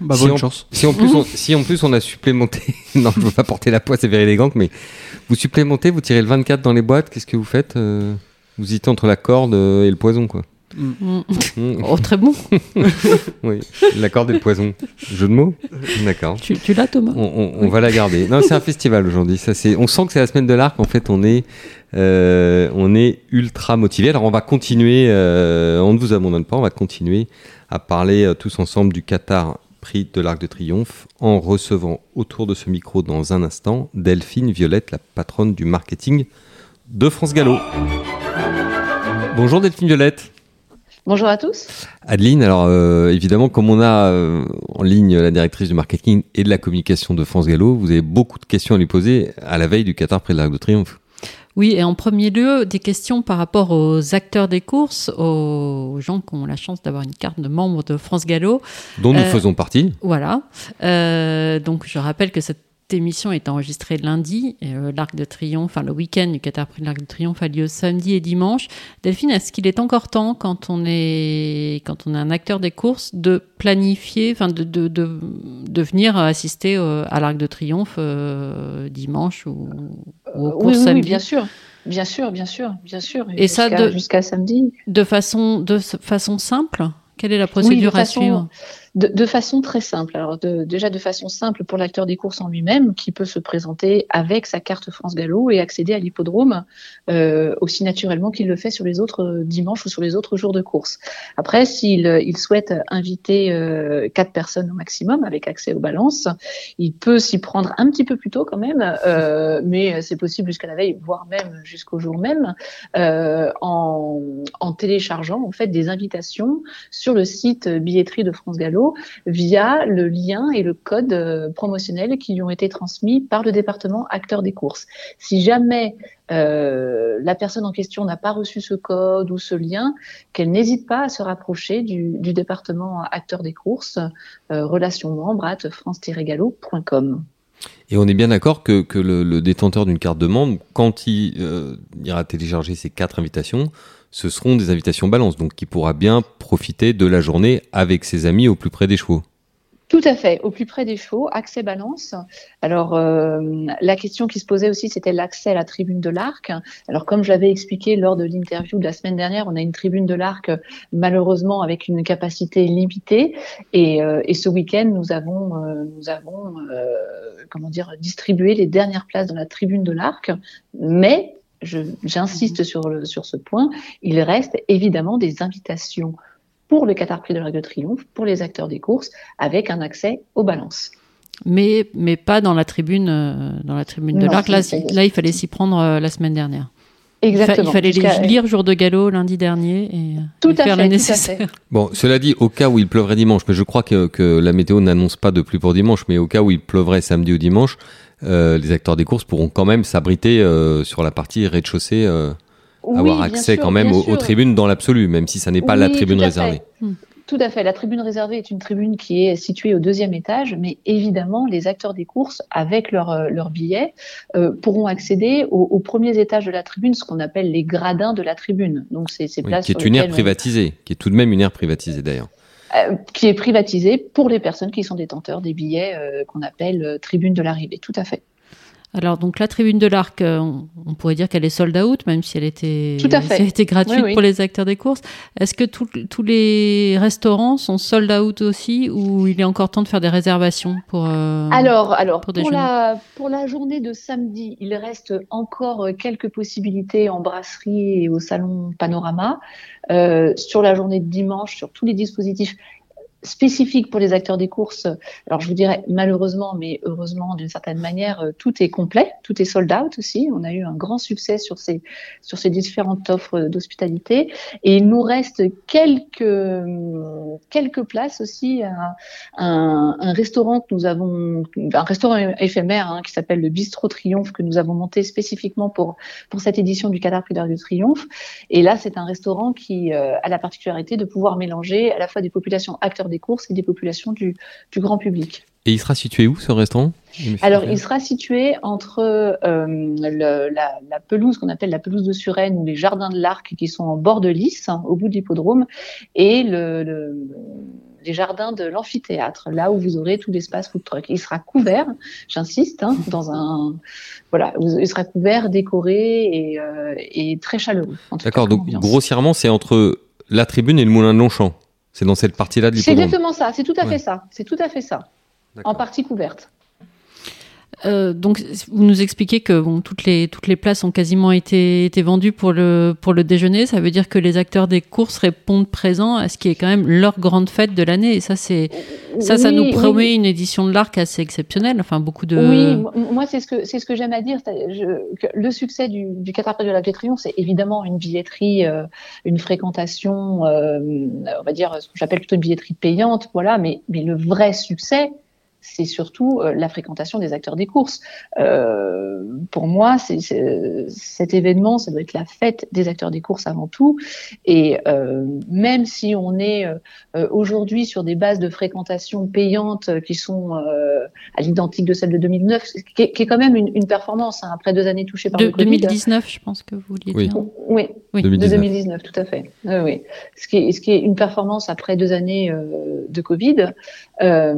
bah, bonne si chance. si, en plus on, *laughs* si en plus on a supplémenté, *laughs* non, je veux pas porter la poisse, c'est very élégant, mais vous supplémentez, vous tirez le 24 dans les boîtes, qu'est-ce que vous faites euh, Vous hésitez entre la corde et le poison, quoi. Mm. *laughs* Oh, très bon. *laughs* oui, la corde et le poison. Jeu de mots D'accord. Tu, tu l'as, Thomas On, on, on va la garder. Non, c'est un festival aujourd'hui. Ça, c'est. On sent que c'est la semaine de l'arc. En fait, on est, euh, on est ultra motivé. Alors, on va continuer. Euh, on ne vous abandonne pas. On va continuer à parler euh, tous ensemble du Qatar Prix de l'Arc de Triomphe en recevant autour de ce micro dans un instant Delphine Violette, la patronne du marketing de France Gallo. Bonjour Delphine Violette. Bonjour à tous. Adeline, alors euh, évidemment, comme on a euh, en ligne la directrice du marketing et de la communication de France Gallo, vous avez beaucoup de questions à lui poser à la veille du Qatar près de l'Arc de Triomphe. Oui, et en premier lieu, des questions par rapport aux acteurs des courses, aux gens qui ont la chance d'avoir une carte de membre de France Gallo. Dont nous euh, faisons partie. Voilà. Euh, donc je rappelle que cette émission est enregistrée lundi. Euh, L'Arc de Triomphe, enfin le week-end du Qatar Prix de l'Arc de Triomphe a lieu samedi et dimanche. Delphine, est-ce qu'il est encore temps, quand on est, quand on est un acteur des courses, de planifier, enfin de, de, de, de venir assister euh, à l'Arc de Triomphe euh, dimanche ou, ou aux courses oui, samedi? oui, bien sûr. Bien sûr, bien sûr, bien sûr. Et ça jusqu'à samedi. De façon, de façon simple Quelle est la procédure à façon- suivre? De, façon très simple. Alors déjà de façon simple pour l'acteur des courses en lui-même, qui peut se présenter avec sa carte France Gallo et accéder à l'hippodrome euh, aussi naturellement qu'il le fait sur les autres euh, dimanches ou sur les autres jours de course. Après, s'il euh, il souhaite inviter quatre personnes au maximum avec accès aux balances, il peut s'y prendre un petit peu plus tôt quand même, mais c'est possible jusqu'à la veille, voire même jusqu'au jour même, en, en téléchargeant en fait des invitations sur le site billetterie de France Gallo via le lien et le code euh, promotionnel qui lui ont été transmis par le département acteur des courses. Si jamais euh, la personne en question n'a pas reçu ce code ou ce lien, qu'elle n'hésite pas à se rapprocher du, département acteur des courses, euh, relations membres at france-gallo.com. Et on est bien d'accord que, le, détenteur d'une carte de membre, quand il euh, ira télécharger ces quatre invitations, ce seront des invitations balance, donc il pourra bien profiter de la journée avec ses amis au plus près des chevaux. Tout à fait, au plus près des chevaux, accès balance. Alors euh, la question qui se posait aussi, c'était l'accès à la tribune de l'Arc. Alors comme je l'avais expliqué lors de l'interview de la semaine dernière, on a une tribune de l'Arc malheureusement avec une capacité limitée. Et, euh, ce week-end, nous avons, euh, nous avons, comment dire, distribué les dernières places dans la tribune de l'Arc. Mais j'insiste sur, le, sur ce point, il reste évidemment des invitations pour le Qatar Prix de l'Arc de Triomphe, pour les acteurs des courses, avec un accès aux balances. mais, mais pas dans la tribune, euh, dans la tribune de l'Arc. Là, il fallait s'y prendre euh, la semaine dernière. Exactement. Il, fa- il fallait les- lire jour de galop lundi dernier et, Tout et à faire fait, le tout à nécessaire. fait. Bon, cela dit, au cas où il pleuvrait dimanche, mais je crois que, que la météo n'annonce pas de pluie pour dimanche, mais au cas où il pleuvrait samedi ou dimanche, euh, les acteurs des courses pourront quand même s'abriter euh, sur la partie rez-de-chaussée, euh, Oui, avoir accès sûr, quand même aux, tribunes dans l'absolu, même si ça n'est pas la tribune réservée. fait. Tout à fait. La tribune réservée est une tribune qui est située au deuxième étage, mais évidemment, les acteurs des courses, avec leur, euh, leur billet, euh, pourront accéder aux, aux premiers étages de la tribune, ce qu'on appelle les gradins de la tribune. Donc, c'est ces Oui, places qui est une aire on- privatisée, qui est tout de même une aire privatisée d'ailleurs. Euh, qui est privatisée pour les personnes qui sont détenteurs des billets euh, qu'on appelle euh, tribune de l'arrivée. Tout à fait. Alors, donc, la tribune de l'Arc, euh, on, on pourrait dire qu'elle est sold out, même si elle était, Tout à fait. si elle était gratuite Oui, oui. pour les acteurs des courses. Est-ce que tout- tous les restaurants sont sold out aussi ou il est encore temps de faire des réservations pour. euh, Alors, alors pour pour, déjeuner. la, pour la journée de samedi, il reste encore euh, quelques possibilités en brasserie et au salon Panorama. Euh, sur la journée de dimanche, sur tous les dispositifs, spécifique pour les acteurs des courses, alors je vous dirais malheureusement, mais heureusement d'une certaine manière, euh, tout est complet, tout est sold out aussi. On a eu un grand succès sur ces sur ces différentes offres d'hospitalité, et il nous reste quelques quelques places aussi. Un, un, restaurant que nous avons, un restaurant éphémère hein, qui s'appelle le Bistro Triomphe que nous avons monté spécifiquement pour pour cette édition du Cadre Prix du Triomphe. Et là, c'est un restaurant qui euh, a la particularité de pouvoir mélanger à la fois des populations acteurs des courses et des populations du, du grand public. Et il sera situé où ce restaurant? Alors, il sera situé entre euh, le, la, la, pelouse qu'on appelle la pelouse de Suresnes ou les jardins de l'Arc qui sont en bord de Lys, hein, au bout de l'hippodrome, et le, le, les jardins de l'amphithéâtre, là où vous aurez tout l'espace food truck. Il sera couvert, j'insiste, hein, dans un voilà, il sera couvert, décoré et, euh, et très chaleureux. D'accord. Donc grossièrement, c'est entre la tribune et le moulin de Longchamp. C'est dans cette partie-là de C'est exactement ça. C'est tout à fait ça. C'est tout à fait ça. En partie couverte. Euh, donc, vous nous expliquez que bon, toutes les toutes les places ont quasiment été, été vendues pour le pour le déjeuner. Ça veut dire que les acteurs des courses répondent présents à ce qui est quand même leur grande fête de l'année. Et ça, c'est ça, ça nous promet une édition de l'arc assez exceptionnelle. Enfin, beaucoup de. Oui, moi, c'est ce que c'est ce que j'aime à dire. Je, que le succès du du 4 après de la Triomphe, c'est évidemment une billetterie, euh, une fréquentation, euh, on va dire ce que j'appelle plutôt une billetterie payante, voilà. Mais mais le vrai succès c'est surtout euh, la fréquentation des acteurs des courses. Euh, pour moi, c'est, cet événement, ça doit être la fête des acteurs des courses avant tout. Et euh, même si on est euh, aujourd'hui sur des bases de fréquentation payantes qui sont euh, à l'identique de celle de 2009, qui est, qui est quand même une, une performance hein, après deux années touchées par de, le Covid. 2019, je pense que vous vouliez Oui. dire. Oui, Oui. 2019. de 2019, tout à fait. Oui, oui. Ce, qui est, ce qui est une performance après deux années euh, de Covid. Euh,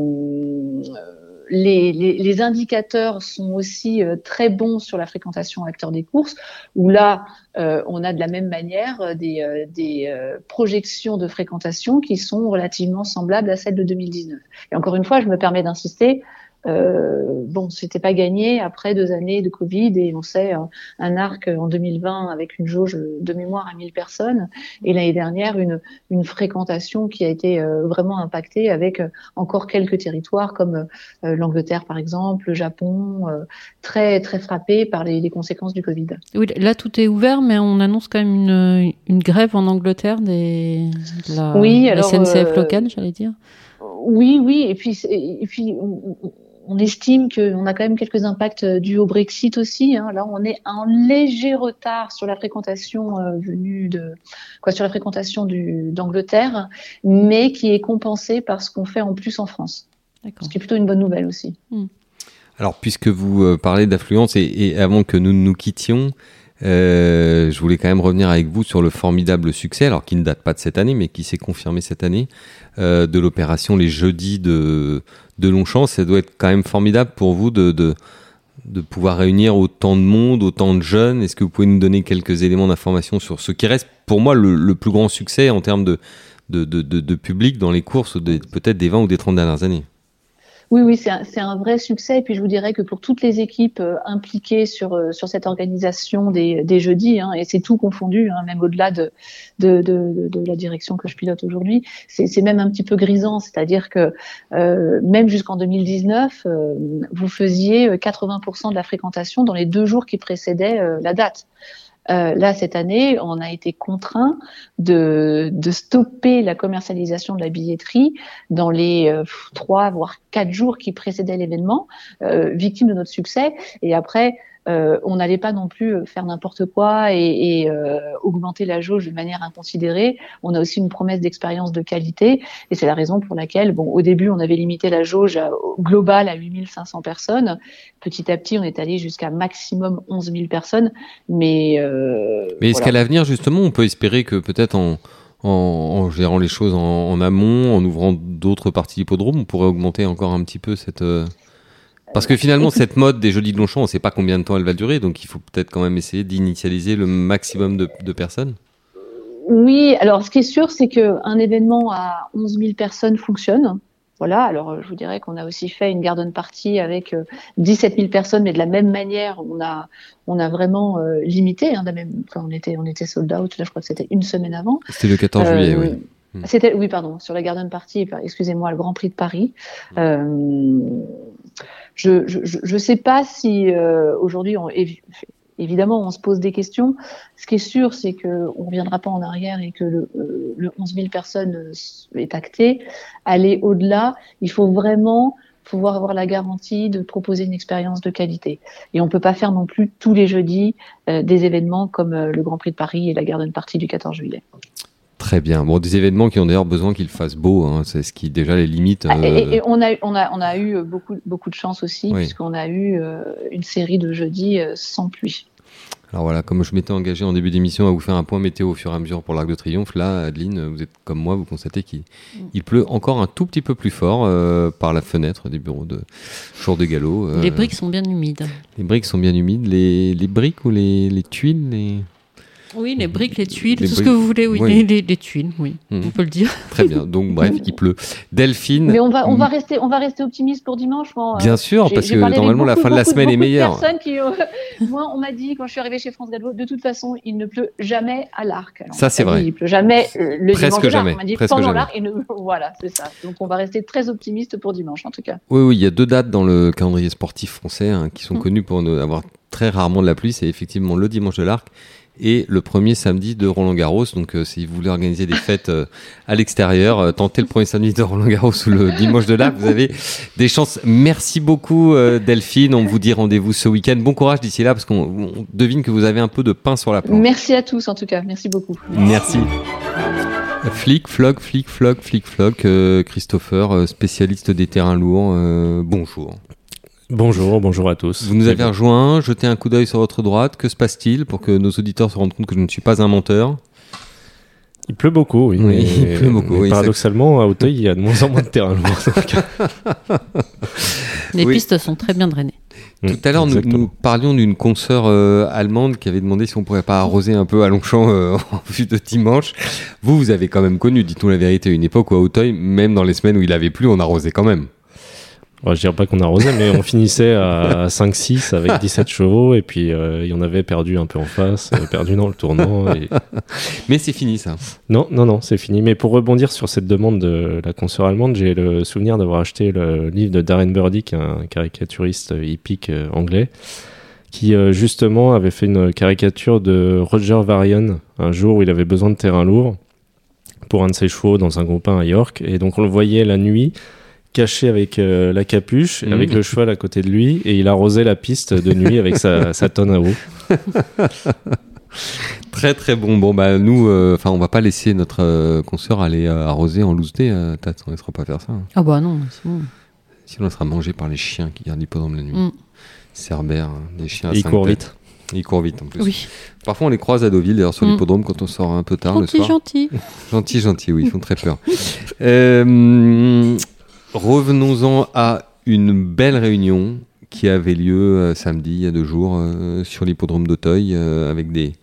les, les, les indicateurs sont aussi euh, très bons sur la fréquentation acteurs des courses, où là, euh, on a de la même manière euh, des, euh, des projections de fréquentation qui sont relativement semblables à celles de 2019. Et encore une fois, je me permets d'insister. Euh, bon, c'était pas gagné après deux années de Covid et on sait un, un arc en 2020 avec une jauge de mémoire à 1000 personnes et l'année dernière une, une fréquentation qui a été euh, vraiment impactée avec euh, encore quelques territoires comme euh, l'Angleterre par exemple, le Japon, euh, très très frappés par les, les conséquences du Covid. Oui, là tout est ouvert, mais on annonce quand même une, une grève en Angleterre des la, Oui, la SNCF euh, locale, j'allais dire. Oui, oui, et puis, et puis on, estime qu'on a quand même quelques impacts euh, dus au Brexit aussi. hein. Là, on est en léger retard sur la fréquentation euh, venue de quoi sur la fréquentation d'Angleterre, mais qui est compensée par ce qu'on fait en plus en France, ce qui est plutôt une bonne nouvelle aussi. Alors, puisque vous euh, parlez d'affluence et, et avant que nous nous quittions, euh, je voulais quand même revenir avec vous sur le formidable succès, alors qui ne date pas de cette année, mais qui s'est confirmé cette année, euh, de l'opération les jeudis de, de Longchamp. Ça doit être quand même formidable pour vous de, de, de pouvoir réunir autant de monde, autant de jeunes. Est-ce que vous pouvez nous donner quelques éléments d'information sur ce qui reste pour moi le, plus grand succès en termes de, de, de, public dans les courses, peut-être des 20 ou des 30 dernières années? Oui, oui, c'est un, vrai succès. Et puis je vous dirais que pour toutes les équipes euh, impliquées sur euh, sur cette organisation des, des jeudis, hein, et c'est tout confondu, hein, même au-delà de, de, de, la direction que je pilote aujourd'hui, c'est même un petit peu grisant. C'est-à-dire que euh, même jusqu'en 2019, euh, vous faisiez euh, 80% de la fréquentation dans les deux jours qui précédaient la date. Euh, là, cette année, on a été contraint de, de stopper la commercialisation de la billetterie dans les euh, trois voire quatre jours qui précédaient l'événement, euh, victime de notre succès. Et après, euh, on n'allait pas non plus euh, faire n'importe quoi et, et, euh, augmenter la jauge de manière inconsidérée. On a aussi une promesse d'expérience de qualité et c'est la raison pour laquelle, bon, au début, on avait limité la jauge à- au global à 8500 personnes. Petit à petit, on est allé jusqu'à maximum 11 000 personnes. Mais, euh, Mais est-ce voilà. qu'à l'avenir, justement, on peut espérer que peut-être en, en, en gérant les choses en, en amont, en ouvrant d'autres parties d'hippodrome, on pourrait augmenter encore un petit peu cette... euh, Parce que finalement, cette mode des jeudis de Longchamp, on ne sait pas combien de temps elle va durer, donc il faut peut-être quand même essayer d'initialiser le maximum de, de personnes. Oui, alors ce qui est sûr, c'est qu'un événement à 11 000 personnes fonctionne. Voilà, alors euh, je vous dirais qu'on a aussi fait une garden party avec euh, 17 000 personnes, mais de la même manière, on a, on a vraiment euh, limité. Hein, même, quand on était, on était sold out, là je crois que c'était une semaine avant. C'était le 14 juillet, Euh, oui. Hmm. C'était, oui, pardon, sur la Garden Party, par- excusez-moi, le Grand Prix de Paris. Euh, je je sais pas si euh, aujourd'hui, évidemment, on se pose des questions. Ce qui est sûr, c'est que on reviendra pas en arrière et que le, euh, le 11 000 personnes euh, est acté. Aller au-delà, il faut vraiment pouvoir avoir la garantie de proposer une expérience de qualité. Et on peut pas faire non plus tous les jeudis des événements comme le Grand Prix de Paris et la Garden Party du 14 juillet. Très bien. Bon, des événements qui ont d'ailleurs besoin qu'il fasse beau, hein, c'est ce qui déjà les limite. Ah, Et, euh, et on, a, on, a, on a eu beaucoup, beaucoup de chance aussi, Oui. puisqu'on a eu euh, une série de jeudis euh, sans pluie. Alors voilà, comme je m'étais engagé en début d'émission à vous faire un point météo au fur et à mesure pour l'Arc de Triomphe, là, Adeline, vous êtes comme moi, vous constatez qu'il Mm. il pleut encore un tout petit peu plus fort euh, par la fenêtre des bureaux de jour de galop. euh, Les briques sont bien humides. Les briques sont bien humides. Les, les briques ou les, les tuiles les... Oui, les briques, les tuiles, Les tout ce que vous voulez, oui. Oui. Les, les- les tuiles, oui. Mhm. On peut le dire. Très bien. Donc *laughs* bref, il pleut. Delphine. Mais on va, on va, rester, on va rester optimiste pour dimanche. moi. Bien sûr, J'ai- parce que normalement la beaucoup, fin de la beaucoup, semaine est meilleure. personnes qui, euh, *laughs* moi, on m'a dit quand je suis arrivée chez France Gallo, de toute façon, il ne pleut jamais à l'arc. Alors, Ça, c'est vrai. Il pleut jamais euh, le Presque dimanche de l'arc. jamais, On m'a dit presque pendant jamais. l'arc. et ne- *laughs* Voilà, c'est ça. Donc on va rester très optimiste pour dimanche, en tout cas. Oui, oui, il y a deux dates dans le calendrier sportif français hein, qui sont Mm. connues pour ne- avoir très rarement de la pluie. C'est effectivement le dimanche de l'Arc et le premier samedi de Roland Garros. Donc, euh, si vous voulez organiser des fêtes euh, à l'extérieur, euh, tentez le premier samedi de Roland Garros ou le dimanche de l'Arc. Vous avez des chances. Merci beaucoup, Delphine. On vous dit rendez-vous ce week-end. Bon courage d'ici là parce qu'on on devine que vous avez un peu de pain sur la planche. Merci à tous, en tout cas. Merci beaucoup. Merci. Flic, floc, flic, floc, flic, euh, Christopher, spécialiste des terrains lourds. bonjour. Bonjour, bonjour à tous. Vous nous avez rejoint, jetez un coup d'œil sur votre droite. Que se passe-t-il pour que nos auditeurs se rendent compte que je ne suis pas un menteur? Il pleut beaucoup, oui. Oui, mais- il pleut beaucoup, oui, paradoxalement, à Auteuil, il y a de moins en moins de terrain lourd. Les Oui. pistes sont très bien drainées. Tout à l'heure, nous, parlions d'une consoeur euh, allemande qui avait demandé si on pourrait pas arroser un peu à Longchamp euh, *laughs* en vue de dimanche. Vous, vous avez quand même connu, dites-nous la vérité, une époque où à Auteuil, même dans les semaines où il avait plu, on arrosait quand même. Ouais, je dirais pas qu'on arrosait, mais on finissait à 5-6 avec *laughs* 17 chevaux, et puis euh, il y en avait perdu un peu en face, euh, perdu dans le tournant. et- *laughs* Mais c'est fini ça. Non, non, non, c'est fini. Mais pour rebondir sur cette demande de la consoeur allemande, j'ai le souvenir d'avoir acheté le livre de Darren Burdick, un caricaturiste hippique euh, anglais, qui euh, justement avait fait une caricature de Roger Varian un jour où il avait besoin de terrain lourd pour un de ses chevaux dans un groupe 1 à York. Et donc on le voyait la nuit caché avec euh, la capuche, Mhm. avec le cheval à côté de lui, et il arrosait la piste de nuit avec sa, *laughs* sa tonne à eau. *laughs* Très très bon. Bon bah nous, euh, enfin on va pas laisser notre euh, consoeur aller euh, arroser en loose day. Euh, Tat, on ne laissera pas faire ça. hein. Ah bah non, c'est bon. Sinon on sera mangé par les chiens qui gardent l'hippodrome la nuit. Mm. Cerbère, hein, des chiens à Et il cinq court têtes. vite. Ils courent vite en plus. Oui, Parfois on les croise à Deauville d'ailleurs sur Mm. l'hippodrome quand on sort un peu tard le gentil, soir. gentil. *laughs* Gentil, gentil, oui, ils font très peur. Euh, Revenons-en à une belle réunion qui avait lieu euh, samedi, il y a deux jours, euh, sur l'hippodrome d'Auteuil, euh, avec, des,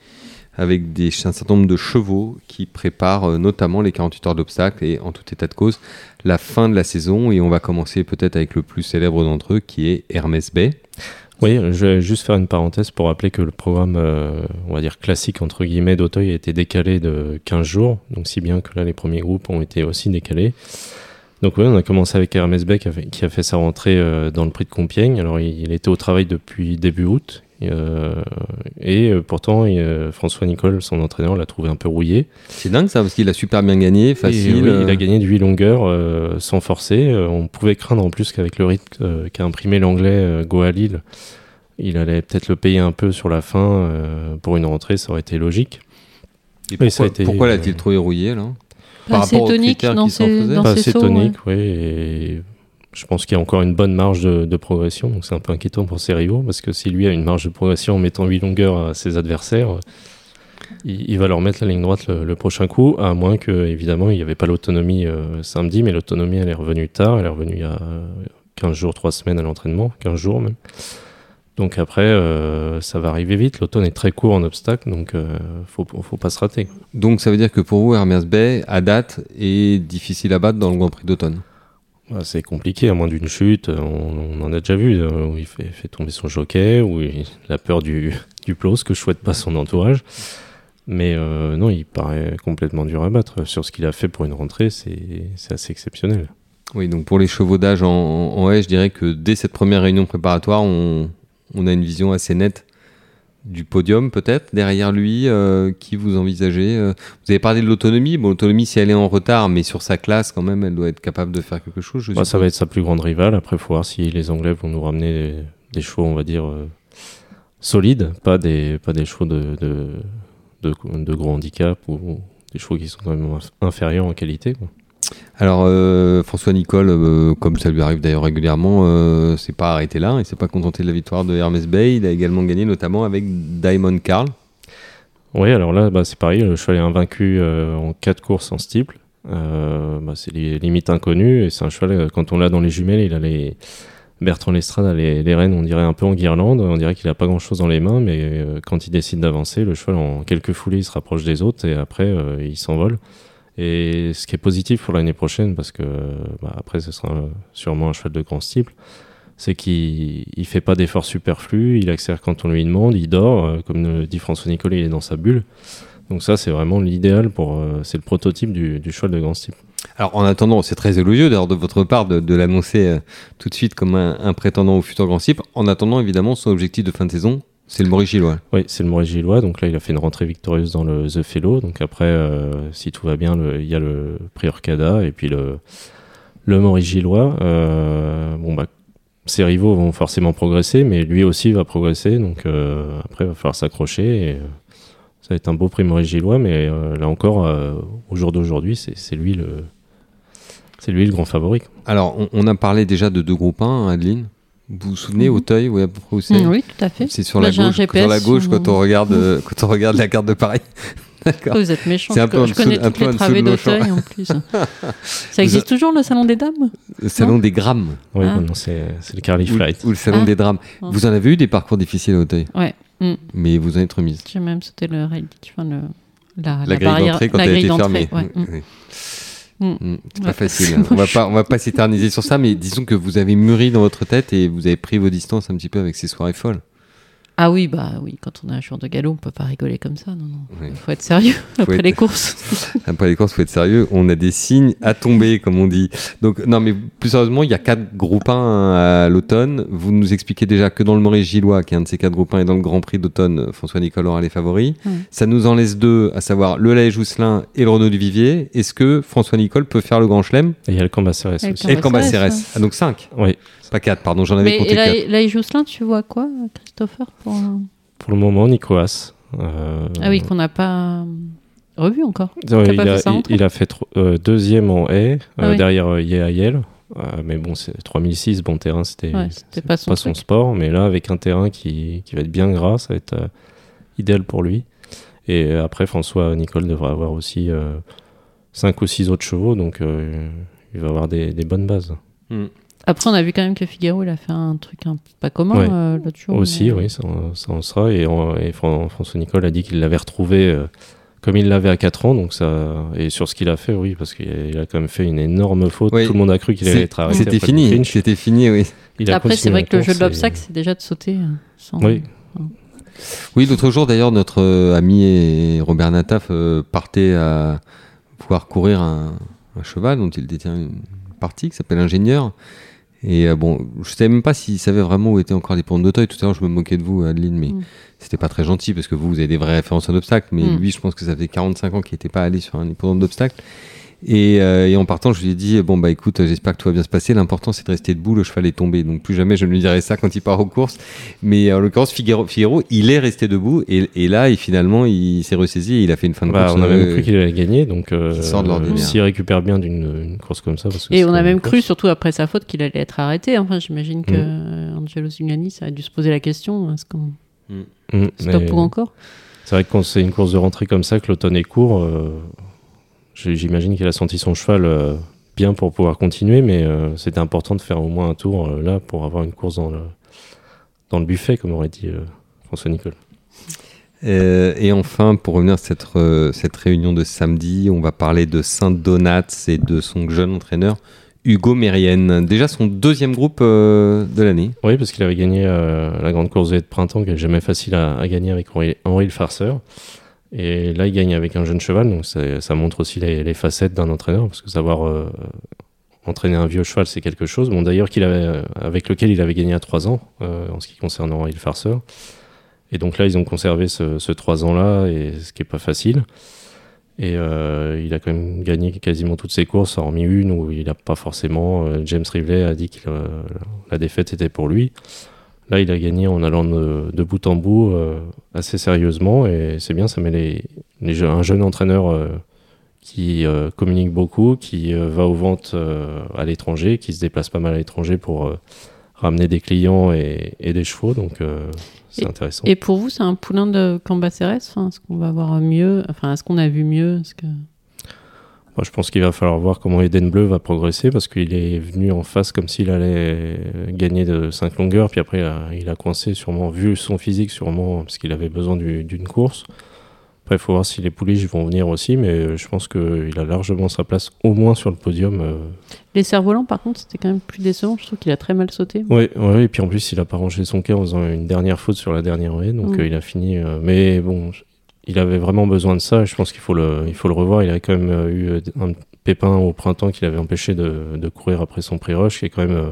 avec un certain nombre de chevaux qui préparent notamment les 48 heures d'obstacles et en tout état de cause la fin de la saison. Et on va commencer peut-être avec le plus célèbre d'entre eux qui est Hermès Bay. Oui, je vais juste faire une parenthèse pour rappeler que le programme, on va dire classique entre guillemets d'Auteuil a été décalé de 15 jours, donc si bien que là les premiers groupes ont été aussi décalés. Donc oui, on a commencé avec Hermès Beck qui a fait, sa rentrée euh, dans le prix de Compiègne. Alors il, était au travail depuis début août euh, et euh, pourtant François Nicole, son entraîneur, l'a trouvé un peu rouillé. C'est dingue ça, parce qu'il a super bien gagné, facile. oui, il a gagné de 8 longueurs sans forcer. On pouvait craindre en plus qu'avec le rythme qu'a imprimé l'anglais euh, Goalil, il allait peut-être le payer un peu sur la fin pour une rentrée, ça aurait été logique. et pourquoi a été- pourquoi l'a-t-il trouvé rouillé là? Par assez rapport aux tonique critères qui s'en faisaient Pas assez tonique, oui. Et je pense qu'il y a encore une bonne marge de, de progression, donc c'est un peu inquiétant pour ses rivaux, parce que si lui a une marge de progression en mettant 8 longueurs à ses adversaires, euh, il, il va leur mettre la ligne droite le, le prochain coup, à moins que, évidemment, il n'y avait pas l'autonomie euh, samedi, mais l'autonomie, elle est revenue tard, elle est revenue il y a euh, 15 jours, 3 semaines à l'entraînement, 15 jours même. Donc après, euh, ça va arriver vite. L'automne est très court en obstacle, donc euh, faut, faut pas se rater. Donc ça veut dire que pour vous, Hermès Bay, à date, est difficile à battre dans le Grand Prix d'automne? Ouais, C'est compliqué, à moins d'une chute. On, on en a déjà vu, euh, où il fait, fait tomber son jockey, où il a peur du, *laughs* du plot, ce que je souhaite pas son entourage. Mais euh, non, il paraît complètement dur à battre. Sur ce qu'il a fait pour une rentrée, c'est c'est assez exceptionnel. Oui, donc pour les chevaux d'âge en, en haie, je dirais que dès cette première réunion préparatoire, on, on a une vision assez nette du podium peut-être derrière lui euh, qui vous envisagez euh, vous avez parlé de l'autonomie bon l'autonomie si elle est en retard mais sur sa classe quand même elle doit être capable de faire quelque chose je Bah, ça va être sa plus grande rivale. Après, il faut voir si les Anglais vont nous ramener des, des chevaux, on va dire, euh, solides, pas des, pas des chevaux de, de, de, de gros handicap ou des chevaux qui sont quand même inf- inférieurs en qualité. quoi. Alors euh, François Nicole euh, comme ça lui arrive d'ailleurs régulièrement euh, s'est pas arrêté là il s'est pas contenté de la victoire de Hermès Bay il a également gagné notamment avec Diamond Carl Oui, alors là, bah, c'est pareil. Le cheval est invaincu euh, en quatre courses en steeple. Bah, c'est les limites inconnues. Et c'est un cheval, quand on l'a dans les jumelles, il a les. Bertrand Lestrade a les, les rênes, on dirait un peu en guirlande. On dirait qu'il a pas grand chose dans les mains, mais quand il décide d'avancer, le cheval, en quelques foulées, il se rapproche des autres et après, il s'envole. Et ce qui est positif pour l'année prochaine, parce que bah, après, ce sera sûrement un cheval de grand steeple, c'est qu'il il fait pas d'efforts superflus, il accélère quand on lui demande, il dort, euh, comme le dit François Nicolet, il est dans sa bulle. Donc ça, c'est vraiment l'idéal pour, euh, c'est le prototype du, du cheval de grand steeple. Alors en attendant, c'est très élogieux d'ailleurs de votre part de, de l'annoncer euh, tout de suite comme un, un prétendant au futur grand cycle. En attendant, évidemment, son objectif de fin de saison, c'est le Maurice Gillois. Oui, c'est le Maurice Gillois. Donc là, il a fait une rentrée victorieuse dans le The Fellow. Donc après, euh, si tout va bien, il y a le prix Orcada et puis le, le Maurice Gillois. Euh, bon, bah, ses rivaux vont forcément progresser, mais lui aussi va progresser. Donc euh, après, il va falloir s'accrocher. Et, ça va être un beau prix Maurice Gillois, mais là encore, au jour d'aujourd'hui, c'est lui le. C'est lui le grand favori. Alors, on, on a parlé déjà de deux groupes 1, Adeline. Vous vous souvenez, Mhm. Auteuil, oui, à peu près où c'est Mm, Oui, tout à fait. C'est sur la un gauche, GPS sur la gauche sur quand on regarde, euh, quand on regarde la carte de Paris. *laughs* D'accord. Vous êtes méchant. C'est un je, peu je connais un toutes les travées d'Auteuil en plus. *laughs* Ça existe toujours le salon des dames Le salon des grammes Oui, Ah. c'est c'est le Carly ou, Flight. ou le salon Ah. des drames. Ah. Vous en avez eu des parcours difficiles à Auteuil, Ouais. Mm. mais vous en êtes remise. J'ai même sauté le rail, enfin, le, la, La, la grille barrière, d'entrée quand la elle a été fermée. ouais. Mm. Oui. Mm. Mm, C'est pas facile. hein. On va pas, on va pas s'éterniser sur ça, mais disons que vous avez mûri dans votre tête et vous avez pris vos distances un petit peu avec ces soirées folles. Ah oui, bah oui, quand on a un jour de galop, on peut pas rigoler comme ça. Non, non. Oui. Il faut être sérieux après être- les courses. *laughs* Après les courses, faut être sérieux. On a des signes à tomber, comme on dit. Donc, non, mais plus sérieusement, il y a quatre groupes 1 à l'automne. Vous nous expliquez déjà que dans le Maurice Gillois, qui est un de ces quatre groupes 1, et dans le Grand Prix d'automne, François Nicole aura les favoris. Ça nous en laisse deux, à savoir le Laïc Jousselin et le Renault du Vivier. Est-ce que François Nicole peut faire le Grand Chelem? Et il y a le Cambacérès aussi. et le Cambacérès, Cambacérès Ah, donc 5 Oui. Pas 4, pardon, j'en avais compté et 4. là, là, et Jousselin, tu vois quoi, Christopher pour Pour le moment, Nicoas. Euh, Ah oui, qu'on n'a pas euh, revu encore. Il, pas a, fait ça en il- train il a fait tro- euh, deuxième en haie, Ah euh, oui. derrière euh, Yeahayel. Euh, mais bon, c'est 3006, bon terrain, c'était Ouais, c'était pas son sport. Mais là, avec un terrain qui, qui va être bien gras, ça va être euh, idéal pour lui. Et euh, après, François Nicole devrait avoir aussi 5 ou 6 autres chevaux, donc euh, il va avoir des, des bonnes bases. Après, on a vu quand même que Figaro, il a fait un truc un peu pas commun Ouais. euh, l'autre jour. Aussi, mais- oui, ça, ça en sera. Et, en- et Fran- François Nicole a dit qu'il l'avait retrouvé euh, comme il l'avait à 4 ans. Donc ça, et sur ce qu'il a fait, oui, parce qu'il a, il a quand même fait une énorme faute. Oui. Tout le monde a cru qu'il allait être arrêté. C'était fini, c'était fini, oui. Il Après, c'est vrai que le jeu de l'obstacle, et- c'est déjà de sauter euh, sans. Oui. Oui, l'autre jour d'ailleurs, notre euh, ami et Robert Nataf euh, partait à pouvoir courir un, un cheval dont il détient une partie qui s'appelle Ingénieur. Et euh, bon, je savais même pas s'il savait vraiment où étaient encore les ponts d'Auteuil. Tout à l'heure, je me moquais de vous, Adeline, mais Mm. c'était pas très gentil parce que vous, vous avez des vraies références en obstacle. Mais Mm. lui, je pense que ça fait 45 ans qu'il n'était pas allé sur un hippodrome d'obstacle. Et, euh, et en partant, je lui ai dit bon bah écoute, j'espère que tout va bien se passer. L'important c'est de rester debout. Le cheval est tombé, donc plus jamais je ne lui dirai ça quand il part aux courses. Mais en l'occurrence, Figaro, Figaro, il est resté debout et, et là, et finalement, il s'est ressaisi et il a fait une fin de Bah, course. on a euh, même cru qu'il allait gagner. Donc, euh, s'il récupère bien d'une une course comme ça. Parce que Et on a même cru, surtout après sa faute, qu'il allait être arrêté. Enfin, j'imagine que Mm. euh, Angelo Zuliani, ça a dû se poser la question est-ce qu'on Mm, stop mais ou encore? C'est vrai que quand c'est une course de rentrée comme ça, que l'automne est court, euh, j'imagine qu'il a senti son cheval euh, bien pour pouvoir continuer, mais euh, c'était important de faire au moins un tour euh, là pour avoir une course dans le, dans le buffet, comme aurait dit François Nicole. Et enfin, pour revenir à cette, cette réunion de samedi, on va parler de Saint-Donat et de son jeune entraîneur, Hugo Mérienne. Déjà son deuxième groupe de l'année. Oui, parce qu'il avait gagné la grande course de printemps, qui est jamais facile à, à gagner avec Henri, Henri le farceur. Et là, il gagne avec un jeune cheval, donc ça, montre aussi les, facettes d'un entraîneur, parce que savoir euh, entraîner un vieux cheval, c'est quelque chose. Bon, d'ailleurs, euh, avec lequel il avait gagné à 3 ans, euh, en ce qui concerne le Farceur. Et donc là, ils ont conservé ce, ce 3 ans-là, et ce qui est pas facile. Et il a quand même gagné quasiment toutes ses courses, hormis une où il n'a pas forcément. James Rivley a dit que la défaite était pour lui. Là, il a gagné en allant de, de bout en bout euh, assez sérieusement et c'est bien, ça met les, un jeune entraîneur euh, qui euh, communique beaucoup, qui va aux ventes à l'étranger, qui se déplace pas mal à l'étranger pour ramener des clients et, et des chevaux, donc c'est intéressant. Et pour vous, c'est un poulain de Cambacérès enfin, Est-ce qu'on va voir mieux Enfin, est-ce qu'on a vu mieux que... Moi, je pense qu'il va falloir voir comment Eden Bleu va progresser parce qu'il est venu en face comme s'il allait gagner de 5 longueurs, puis après il a, il a coincé sûrement, vu son physique sûrement, parce qu'il avait besoin du- d'une course. Après, il faut voir si les pouliches vont venir aussi, mais je pense qu'il a largement sa place au moins sur le podium. euh. Les cerfs-volants, par contre, c'était quand même plus décevant. Je trouve qu'il a très mal sauté. Ouais, ouais, et puis en plus, il a pas rangé son quai en faisant une dernière faute sur la dernière haie, donc euh, il a fini. euh, mais bon, il avait vraiment besoin de ça, et je pense qu'il faut le, il faut le revoir. Il a quand même euh, eu euh, un pépin au printemps qui l'avait empêché de, de courir après son prix rush, est quand même. euh,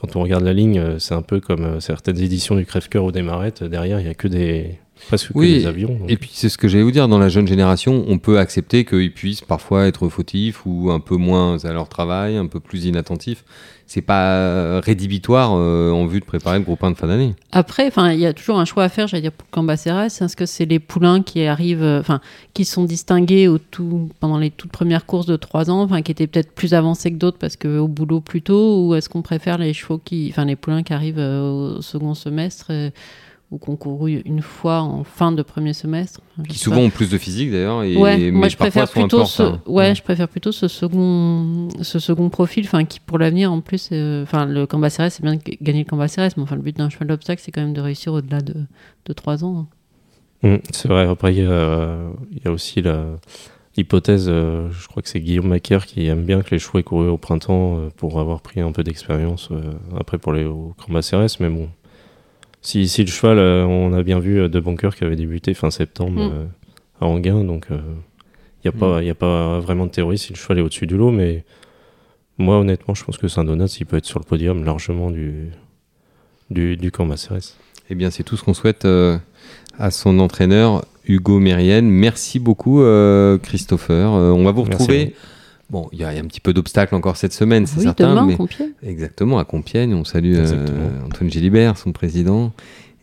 quand on regarde la ligne, c'est un peu comme certaines éditions du Crève-Cœur ou des Marettes. Derrière, il y a que des. presque Oui, que des avions. donc- Et puis c'est ce que j'allais vous dire, dans la jeune génération, on peut accepter qu'ils puissent parfois être fautifs ou un peu moins à leur travail, un peu plus inattentifs. C'est pas rédhibitoire euh, en vue de préparer le groupe 1 de fin d'année. Après, enfin, il y a toujours un choix à faire, j'allais dire, pour Cambacérès. Est-ce que c'est les poulains qui arrivent, euh, enfin, qui sont distingués au tout, pendant les toutes premières courses de 3 ans, enfin, qui étaient peut-être plus avancés que d'autres parce qu'au boulot plus tôt, ou est-ce qu'on préfère les chevaux qui, enfin, les poulains qui arrivent euh, au second semestre euh, ou qui ont couru une fois en fin de premier semestre Qui souvent ont plus de physique d'ailleurs. Et, Ouais, mais moi je préfère plutôt ce, ouais, je préfère plutôt ce second, ce second profil, enfin qui pour l'avenir en plus, euh, enfin le Cambacérès c'est bien de gagner le Cambacérès, mais enfin le but d'un cheval d'obstacle c'est quand même de réussir au-delà de, de 3 ans. Mm, c'est vrai. Après, il y a, il y a aussi la, l'hypothèse, euh, je crois que c'est Guillaume Macaire qui aime bien que les chevaux aient couru au printemps euh, pour avoir pris un peu d'expérience euh, après pour les au Cambacérès. Mais bon, si, si le cheval, euh, on a bien vu euh, De Boncoeur qui avait débuté fin septembre Mm. euh, à Anguin, donc euh, il n'y a, pas- il y a pas vraiment de théorie si le cheval est au-dessus du lot. Mais moi, honnêtement, je pense que Saint-Donat, il peut être sur le podium largement du, du, du Cambacérès. Eh bien, c'est tout ce qu'on souhaite euh, à son entraîneur, Hugo Mérienne. Merci beaucoup, euh, Christopher. Euh, on va vous Merci retrouver. Bon, il y, a il y a un petit peu d'obstacles encore cette semaine, c'est oui, certain. demain, mais... Compiègne. Exactement, à Compiègne. On salue euh. Antoine Gélibert, son président.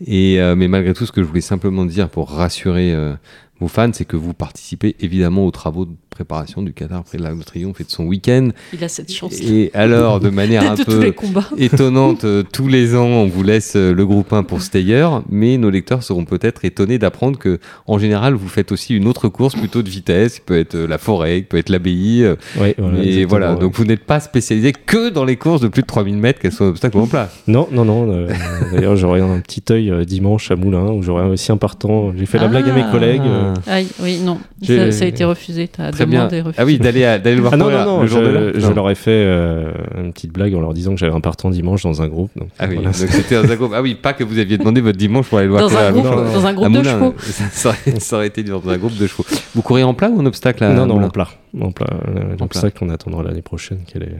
Et, euh, mais malgré tout, ce que je voulais simplement dire pour rassurer euh, vos fans, c'est que vous participez évidemment aux travaux préparation du Qatar après l'Arc de Triomphe et de son week-end. Il a cette chance Et alors, de *laughs* manière un de peu *laughs* étonnante, euh, tous les ans, on vous laisse euh, le groupe 1 pour Stayer, mais nos lecteurs seront peut-être étonnés d'apprendre que, en général, vous faites aussi une autre course plutôt de vitesse, qui peut être euh, la forêt, qui peut être l'abbaye. Ouais, et exactement, voilà, ouais. donc vous n'êtes pas spécialisé que dans les courses de plus de 3000 mètres, qu'elles soient obstacles ou en plat. Non, non, non. euh, *laughs* D'ailleurs, j'aurai un petit œil euh, dimanche à Moulins où j'aurai aussi un partant. J'ai fait la blague à mes Ah. collègues. euh. Aïe, oui, non, ça, ça a été refusé. Ta Très bien. est. Ah oui, d'aller d'aller le voir Ah non, non, non, le jour je, de je Non. leur ai fait euh, une petite blague en leur disant que j'avais un partant dimanche dans un groupe. Donc, Ah oui, voilà. donc c'était dans un groupe. Ah oui, pas que vous aviez demandé votre dimanche pour aller le voir Dans un à groupe, dans un groupe de chevaux. Ça, *laughs* ça aurait, ça aurait été dans un groupe de chevaux. Vous courez en plat ou en obstacle à non, non, en plat. En plat. Euh, En L'obstacle, on attendra l'année prochaine qu'elle ait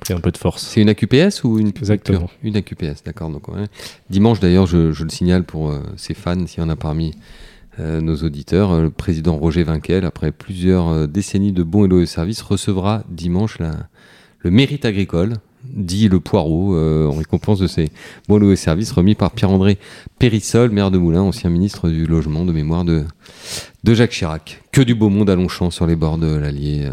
pris un peu de force. C'est une AQPS ou une Exactement. Une AQPS, d'accord. Donc, ouais. Dimanche, d'ailleurs, je, je le signale pour euh, ses fans, s'il y en a parmi euh, nos auditeurs, euh, le président Roger Vinquel, après plusieurs euh, décennies de bons et loyaux services, recevra dimanche la- le mérite agricole, dit le poireau, euh, en récompense de ses bons et loyaux services remis par Pierre-André Périssol, maire de Moulins, ancien ministre du Logement de mémoire de, de Jacques Chirac. Que du beau monde à Longchamp sur les bords de l'Allier.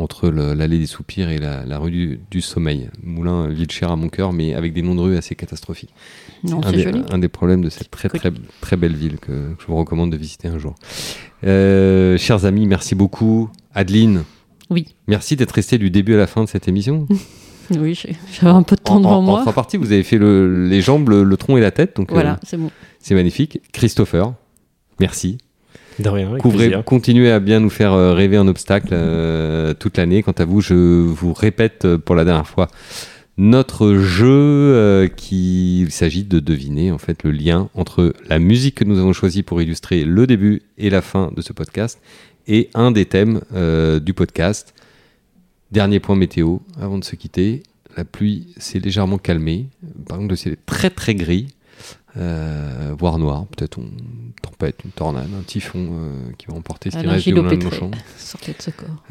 Entre l'allée des soupirs et la, la rue du, du sommeil. Moulin, ville chère à mon cœur, mais avec des noms de rues assez catastrophiques. Non, un, c'est joli. un des problèmes de cette très, très, très belle ville que, que je vous recommande de visiter un jour. Euh, chers amis, merci beaucoup. Adeline, Oui, merci d'être resté du début à la fin de cette émission. *laughs* oui, j'avais un peu de temps en, devant en- en moi. trois parties, vous avez fait le- les jambes, le, le tronc et la tête, donc euh, Voilà, c'est bon. c'est magnifique. Christopher, merci. De rien, Couvrez, continuez à bien nous faire euh, rêver un obstacle euh, toute l'année. Quant à vous, je vous répète euh, pour la dernière fois notre jeu euh, qui il s'agit de deviner en fait le lien entre la musique que nous avons choisie pour illustrer le début et la fin de ce podcast et un des thèmes euh, du podcast. Dernier point météo avant de se quitter. La pluie s'est légèrement calmée. Par contre, le ciel est très très gris, euh, voire noir. Peut-être une tempête, une tornade, un typhon euh, qui va emporter ce qui reste du moulin de. Longchamp. *laughs*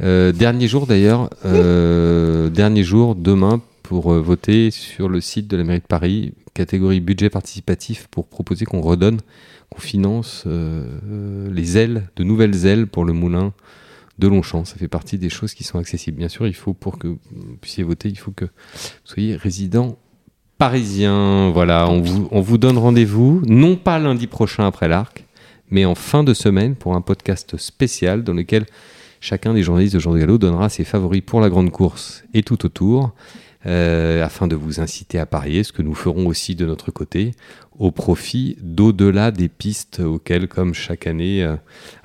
Euh, dernier jour d'ailleurs, dernier jour demain pour voter sur le site de la mairie de Paris, catégorie budget participatif pour proposer qu'on redonne, qu'on finance les ailes, de nouvelles ailes pour le moulin de Longchamp. Ça fait partie des choses qui sont accessibles. Bien sûr, il faut pour que vous puissiez voter, il faut que vous soyez résident parisien. Voilà, on vous, on vous donne rendez-vous, non pas lundi prochain après l'arc, mais en fin de semaine pour un podcast spécial dans lequel chacun des journalistes de Jean de Gallo donnera ses favoris pour la grande course et tout autour, euh, afin de vous inciter à parier, ce que nous ferons aussi de notre côté, au profit d'au-delà des pistes auxquelles, comme chaque année, euh,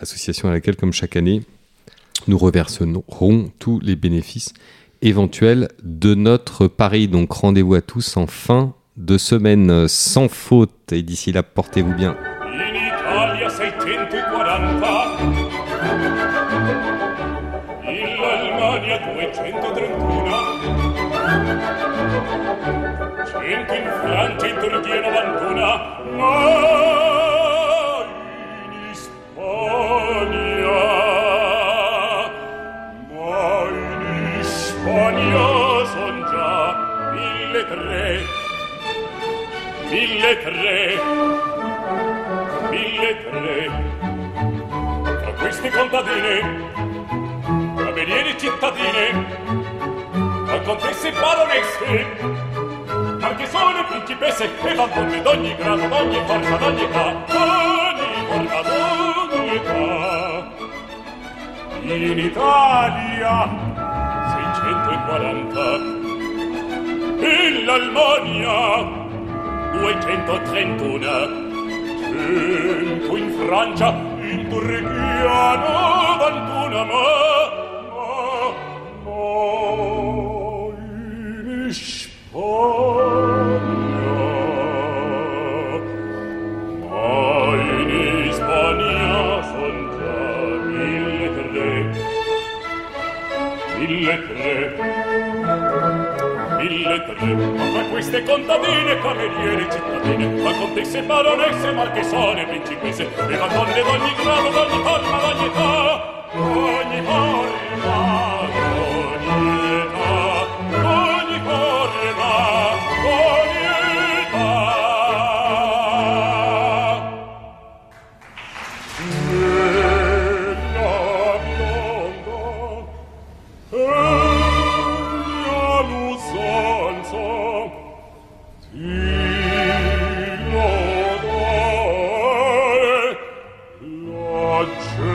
association à laquelle, comme chaque année, nous reverserons tous les bénéfices éventuels de notre pari. Donc rendez-vous à tous en fin de semaine sans faute. Et d'ici là, portez-vous bien. In Hispania son già mille tre mille tre mille tre. Tra queste contadine camerieri cittadine a contesse e baronesse anche sono principesse e donne d'ogni grado d'ogni forma d'ogni età d'ogni forma d'ogni età. In Italia quaranta. In l'Albania 231 cento in Francia in Turchia 91 ma cittadine, ma fra queste contadine, cameriere, cittadine, ma contesse, baronesse, marchesone, principesse, e madonne d'ogni grado, d'ogni forma, d'ogni età, d'ogni forma. La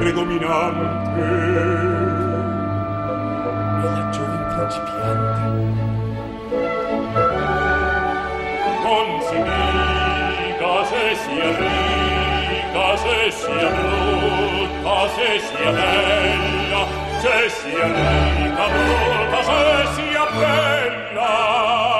predominante. E la giovin principiante. Non si dica se sia ricca se sia brutta se sia bella se sia ricca brutta se sia bella.